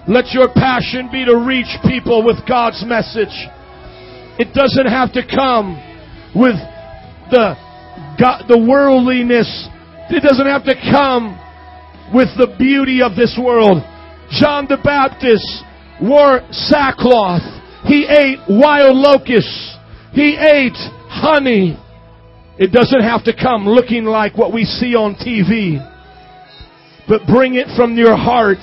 Let your passion be to reach people with God's message. It doesn't have to come with the God, the worldliness. It doesn't have to come with the beauty of this world. John the Baptist wore sackcloth. He ate wild locusts. He ate honey. It doesn't have to come looking like what we see on TV. But bring it from your heart.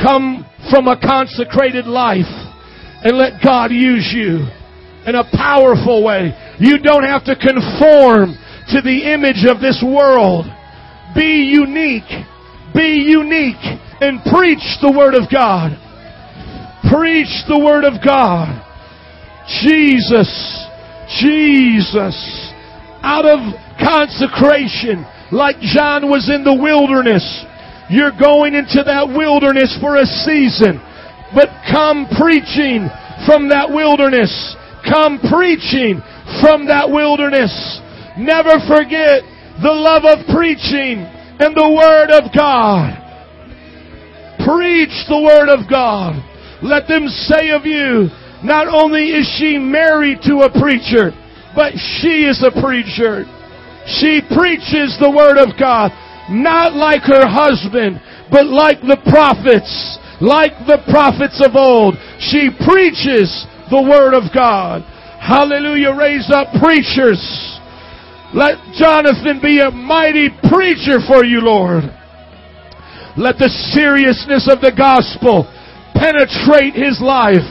Come from a consecrated life and let God use you in a powerful way. You don't have to conform to the image of this world. Be unique. Be unique and preach the Word of God. Preach the Word of God. Jesus, Jesus, out of consecration, like John was in the wilderness. You're going into that wilderness for a season, but come preaching from that wilderness. Come preaching from that wilderness. Never forget the love of preaching and the Word of God. Preach the Word of God. Let them say of you, not only is she married to a preacher, but she is a preacher. She preaches the Word of God, not like her husband, but like the prophets, like the prophets of old. She preaches the Word of God. Hallelujah. Raise up preachers let Jonathan be a mighty preacher for you, Lord. Let the seriousness of the gospel penetrate his life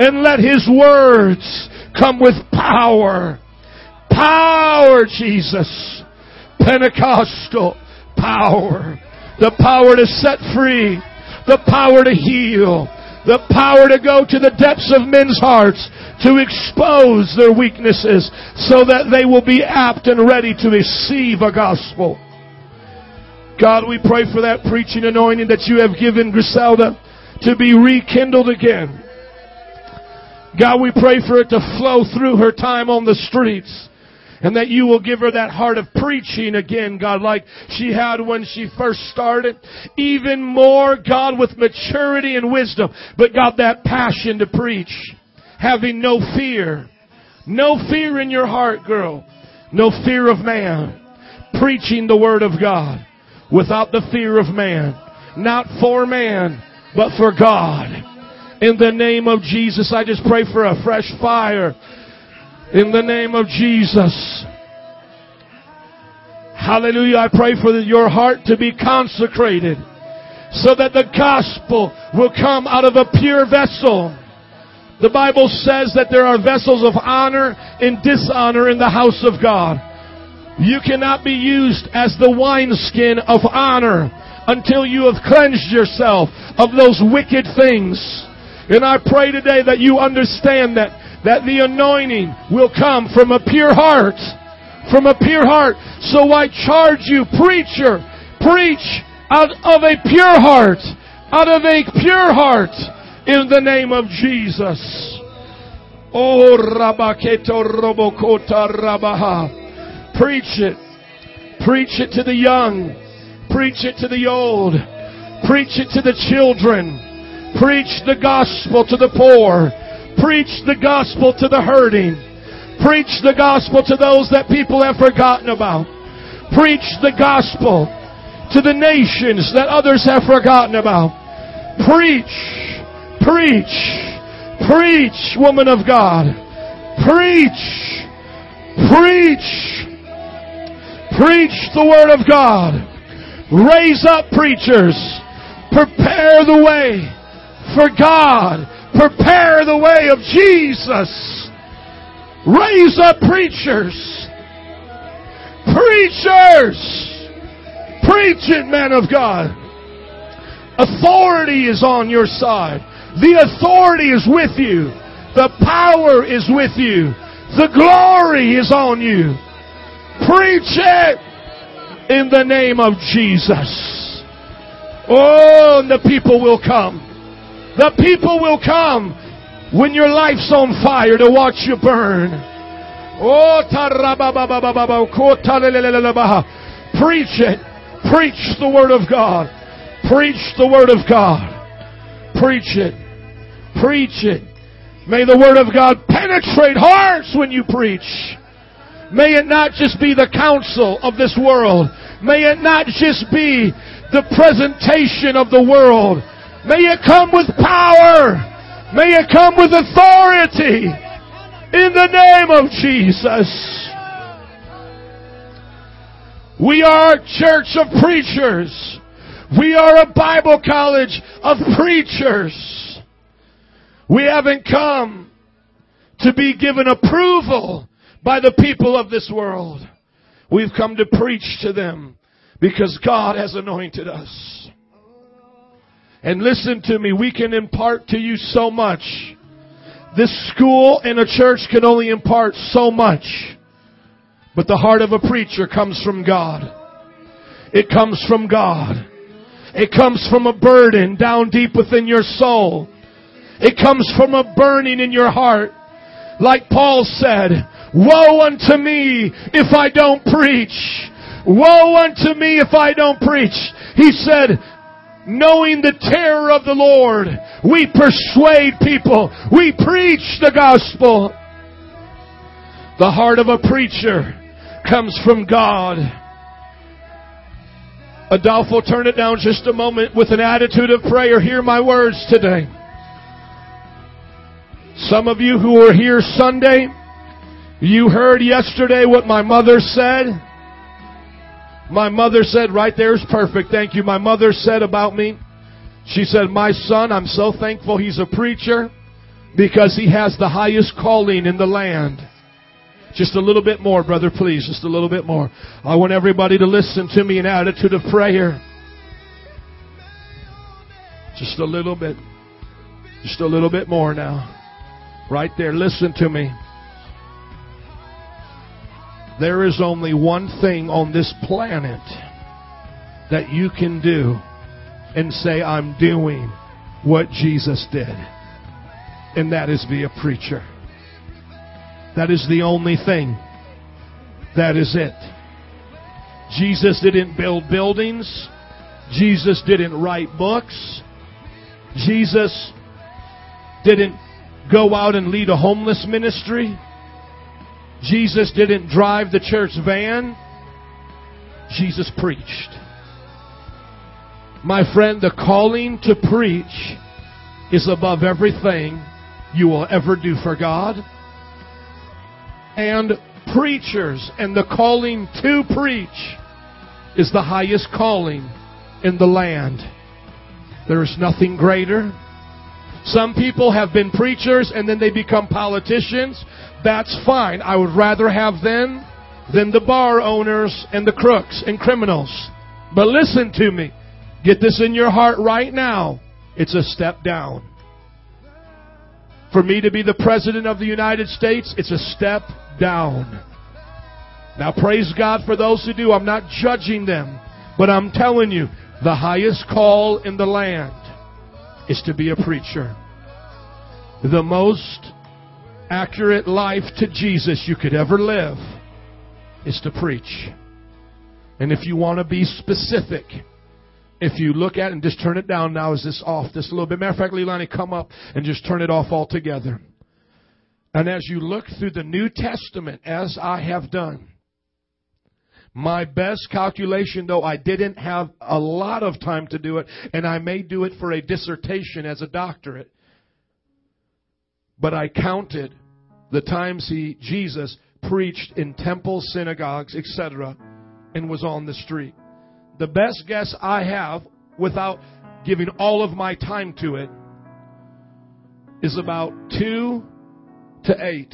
and let his words come with power. Power, Jesus. Pentecostal power. The power to set free. The power to heal. The power to go to the depths of men's hearts to expose their weaknesses so that they will be apt and ready to receive a gospel. God, we pray for that preaching anointing that you have given Griselda to be rekindled again. God, we pray for it to flow through her time on the streets. And that you will give her that heart of preaching again, God, like she had when she first started. Even more, God, with maturity and wisdom. But God, that passion to preach having no fear. No fear in your heart, girl. No fear of man. Preaching the word of God without the fear of man. Not for man, but for God. In the name of Jesus, I just pray for a fresh fire. In the name of Jesus. Hallelujah. I pray for your heart to be consecrated so that the gospel will come out of a pure vessel the Bible says that there are vessels of honor and dishonor in the house of God. You cannot be used as the wineskin of honor until you have cleansed yourself of those wicked things. And I pray today that you understand that, that the anointing will come from a pure heart. From a pure heart. So I charge you, preacher, preach out of a pure heart. Out of a pure heart. In the name of Jesus. Oh, Rabaketo Robokota Rabaha. Preach it. Preach it to the young. Preach it to the old. Preach it to the children. Preach the gospel to the poor. Preach the gospel to the hurting. Preach the gospel to those that people have forgotten about. Preach the gospel to the nations that others have forgotten about. Preach, preach, preach, woman of God. Preach, preach. Preach the Word of God. Raise up preachers. Prepare the way for God. Prepare the way of Jesus. Raise up preachers. Preachers. Preach it, man of God. Authority is on your side. The authority is with you. The power is with you. The glory is on you. Preach it in the name of Jesus. Oh, and the people will come. The people will come when your life's on fire to watch you burn. Oh, preach it. Preach the word of God. Preach the word of God. Preach it. Preach it. May the word of God penetrate hearts when you preach. May it not just be the counsel of this world. May it not just be the presentation of the world. May it come with power. May it come with authority. In the name of Jesus. We are a church of preachers. We are a Bible college of preachers. We haven't come to be given approval by the people of this world. We've come to preach to them because God has anointed us. And listen to me, we can impart to you so much. This school and a church can only impart so much. But the heart of a preacher comes from God. It comes from God. It comes from a burden down deep within your soul. It comes from a burning in your heart. Like Paul said, Woe unto me if I don't preach. Woe unto me if I don't preach. He said, knowing the terror of the Lord, we persuade people. We preach the gospel. The heart of a preacher comes from God. Adolfo, turn it down just a moment with an attitude of prayer. Hear my words today. Some of you who were here Sunday, you heard yesterday what my mother said. My mother said, right there is perfect. Thank you. My mother said about me, she said, my son, I'm so thankful he's a preacher because he has the highest calling in the land. Just a little bit more, brother, please. Just a little bit more. I want everybody to listen to me in attitude of prayer. Just a little bit. Just a little bit more now. Right there. Listen to me. There is only one thing on this planet that you can do and say, I'm doing what Jesus did. And that is be a preacher. That is the only thing. That is it. Jesus didn't build buildings. Jesus didn't write books. Jesus didn't go out and lead a homeless ministry. Jesus didn't drive the church van. Jesus preached. My friend, the calling to preach is above everything you will ever do for God. And preachers and the calling to preach is the highest calling in the land. There is nothing greater. Some people have been preachers and then they become politicians. That's fine. I would rather have them than the bar owners and the crooks and criminals. But listen to me. Get this in your heart right now. It's a step down. For me to be the President of the United States, it's a step down. Now praise God for those who do. I'm not judging them. But I'm telling you, the highest call in the land is to be a preacher. The most accurate life to Jesus you could ever live is to preach. And if you want to be specific, if you look at and just turn it down now, is this off just a little bit? Matter of fact, Leilani, come up and just turn it off altogether. And as you look through the New Testament, as I have done, my best calculation, though I didn't have a lot of time to do it, and I may do it for a dissertation as a doctorate, but I counted the times he, Jesus, preached in temples, synagogues, etc., and was on the street. The best guess I have, without giving all of my time to it, is about two to eight.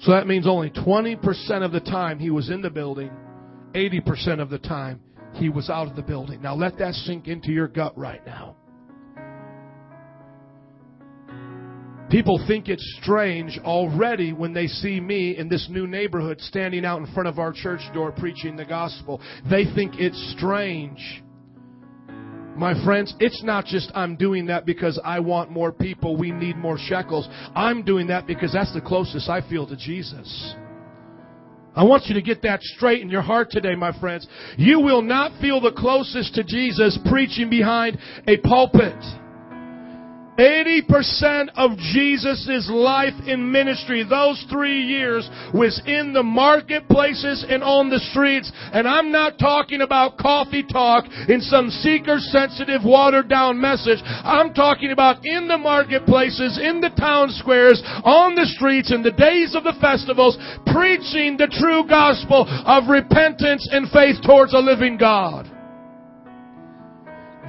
So that means only 20% of the time he was in the building 80% of the time he was out of the building. Now let that sink into your gut right now. People think it's strange already when they see me in this new neighborhood standing out in front of our church door preaching the gospel. They think it's strange. My friends, it's not just I'm doing that because I want more people, we need more shekels. I'm doing that because that's the closest I feel to Jesus. I want you to get that straight in your heart today, my friends. You will not feel the closest to Jesus preaching behind a pulpit. 80% of Jesus' life in ministry, those three years, was in the marketplaces and on the streets. And I'm not talking about coffee talk in some seeker sensitive, watered down message. I'm talking about in the marketplaces, in the town squares, on the streets, in the days of the festivals, preaching the true gospel of repentance and faith towards a living God.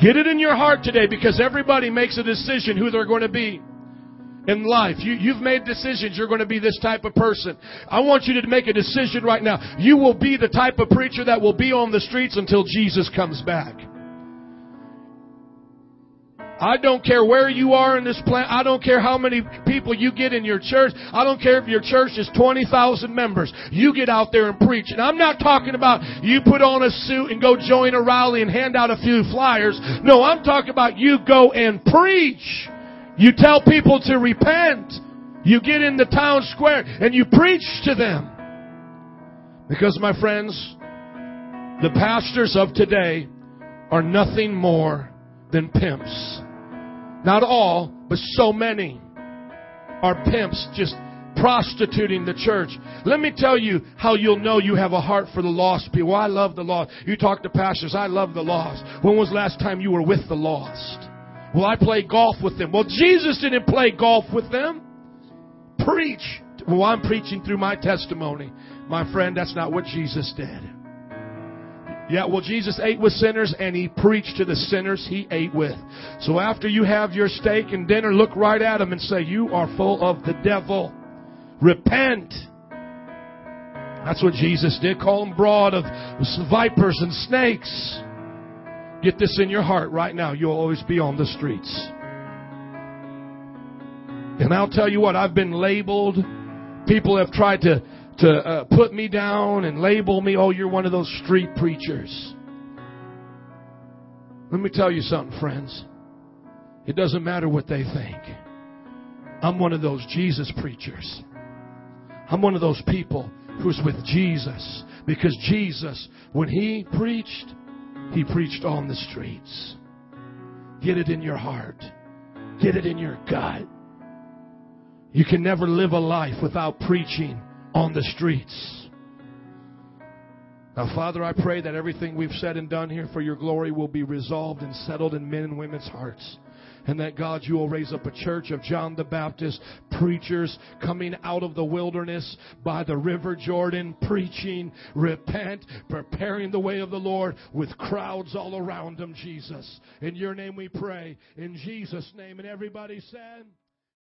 Get it in your heart today because everybody makes a decision who they're going to be in life. You, you've made decisions. You're going to be this type of person. I want you to make a decision right now. You will be the type of preacher that will be on the streets until Jesus comes back. I don't care where you are in this planet. I don't care how many people you get in your church. I don't care if your church is 20,000 members. You get out there and preach. And I'm not talking about you put on a suit and go join a rally and hand out a few flyers. No, I'm talking about you go and preach. You tell people to repent. You get in the town square and you preach to them. Because my friends, the pastors of today are nothing more than pimps. Not all, but so many are pimps just prostituting the church. Let me tell you how you'll know you have a heart for the lost people. I love the lost. You talk to pastors, I love the lost. When was the last time you were with the lost? Well, I play golf with them. Well, Jesus didn't play golf with them. Preach. Well, I'm preaching through my testimony. My friend, that's not what Jesus did. Yeah, well, Jesus ate with sinners and he preached to the sinners he ate with. So after you have your steak and dinner, look right at them and say, You are full of the devil. Repent. That's what Jesus did. Call them brood of vipers and snakes. Get this in your heart right now. You'll always be on the streets. And I'll tell you what, I've been labeled. People have tried to to uh, put me down and label me, oh, you're one of those street preachers. Let me tell you something, friends. It doesn't matter what they think. I'm one of those Jesus preachers. I'm one of those people who's with Jesus because Jesus, when he preached, he preached on the streets. Get it in your heart. Get it in your gut. You can never live a life without preaching on the streets. Now, Father, I pray that everything we've said and done here for your glory will be resolved and settled in men and women's hearts. And that God, you will raise up a church of John the Baptist preachers coming out of the wilderness by the river Jordan, preaching, repent, preparing the way of the Lord with crowds all around them, Jesus. In your name we pray. In Jesus' name. And everybody said,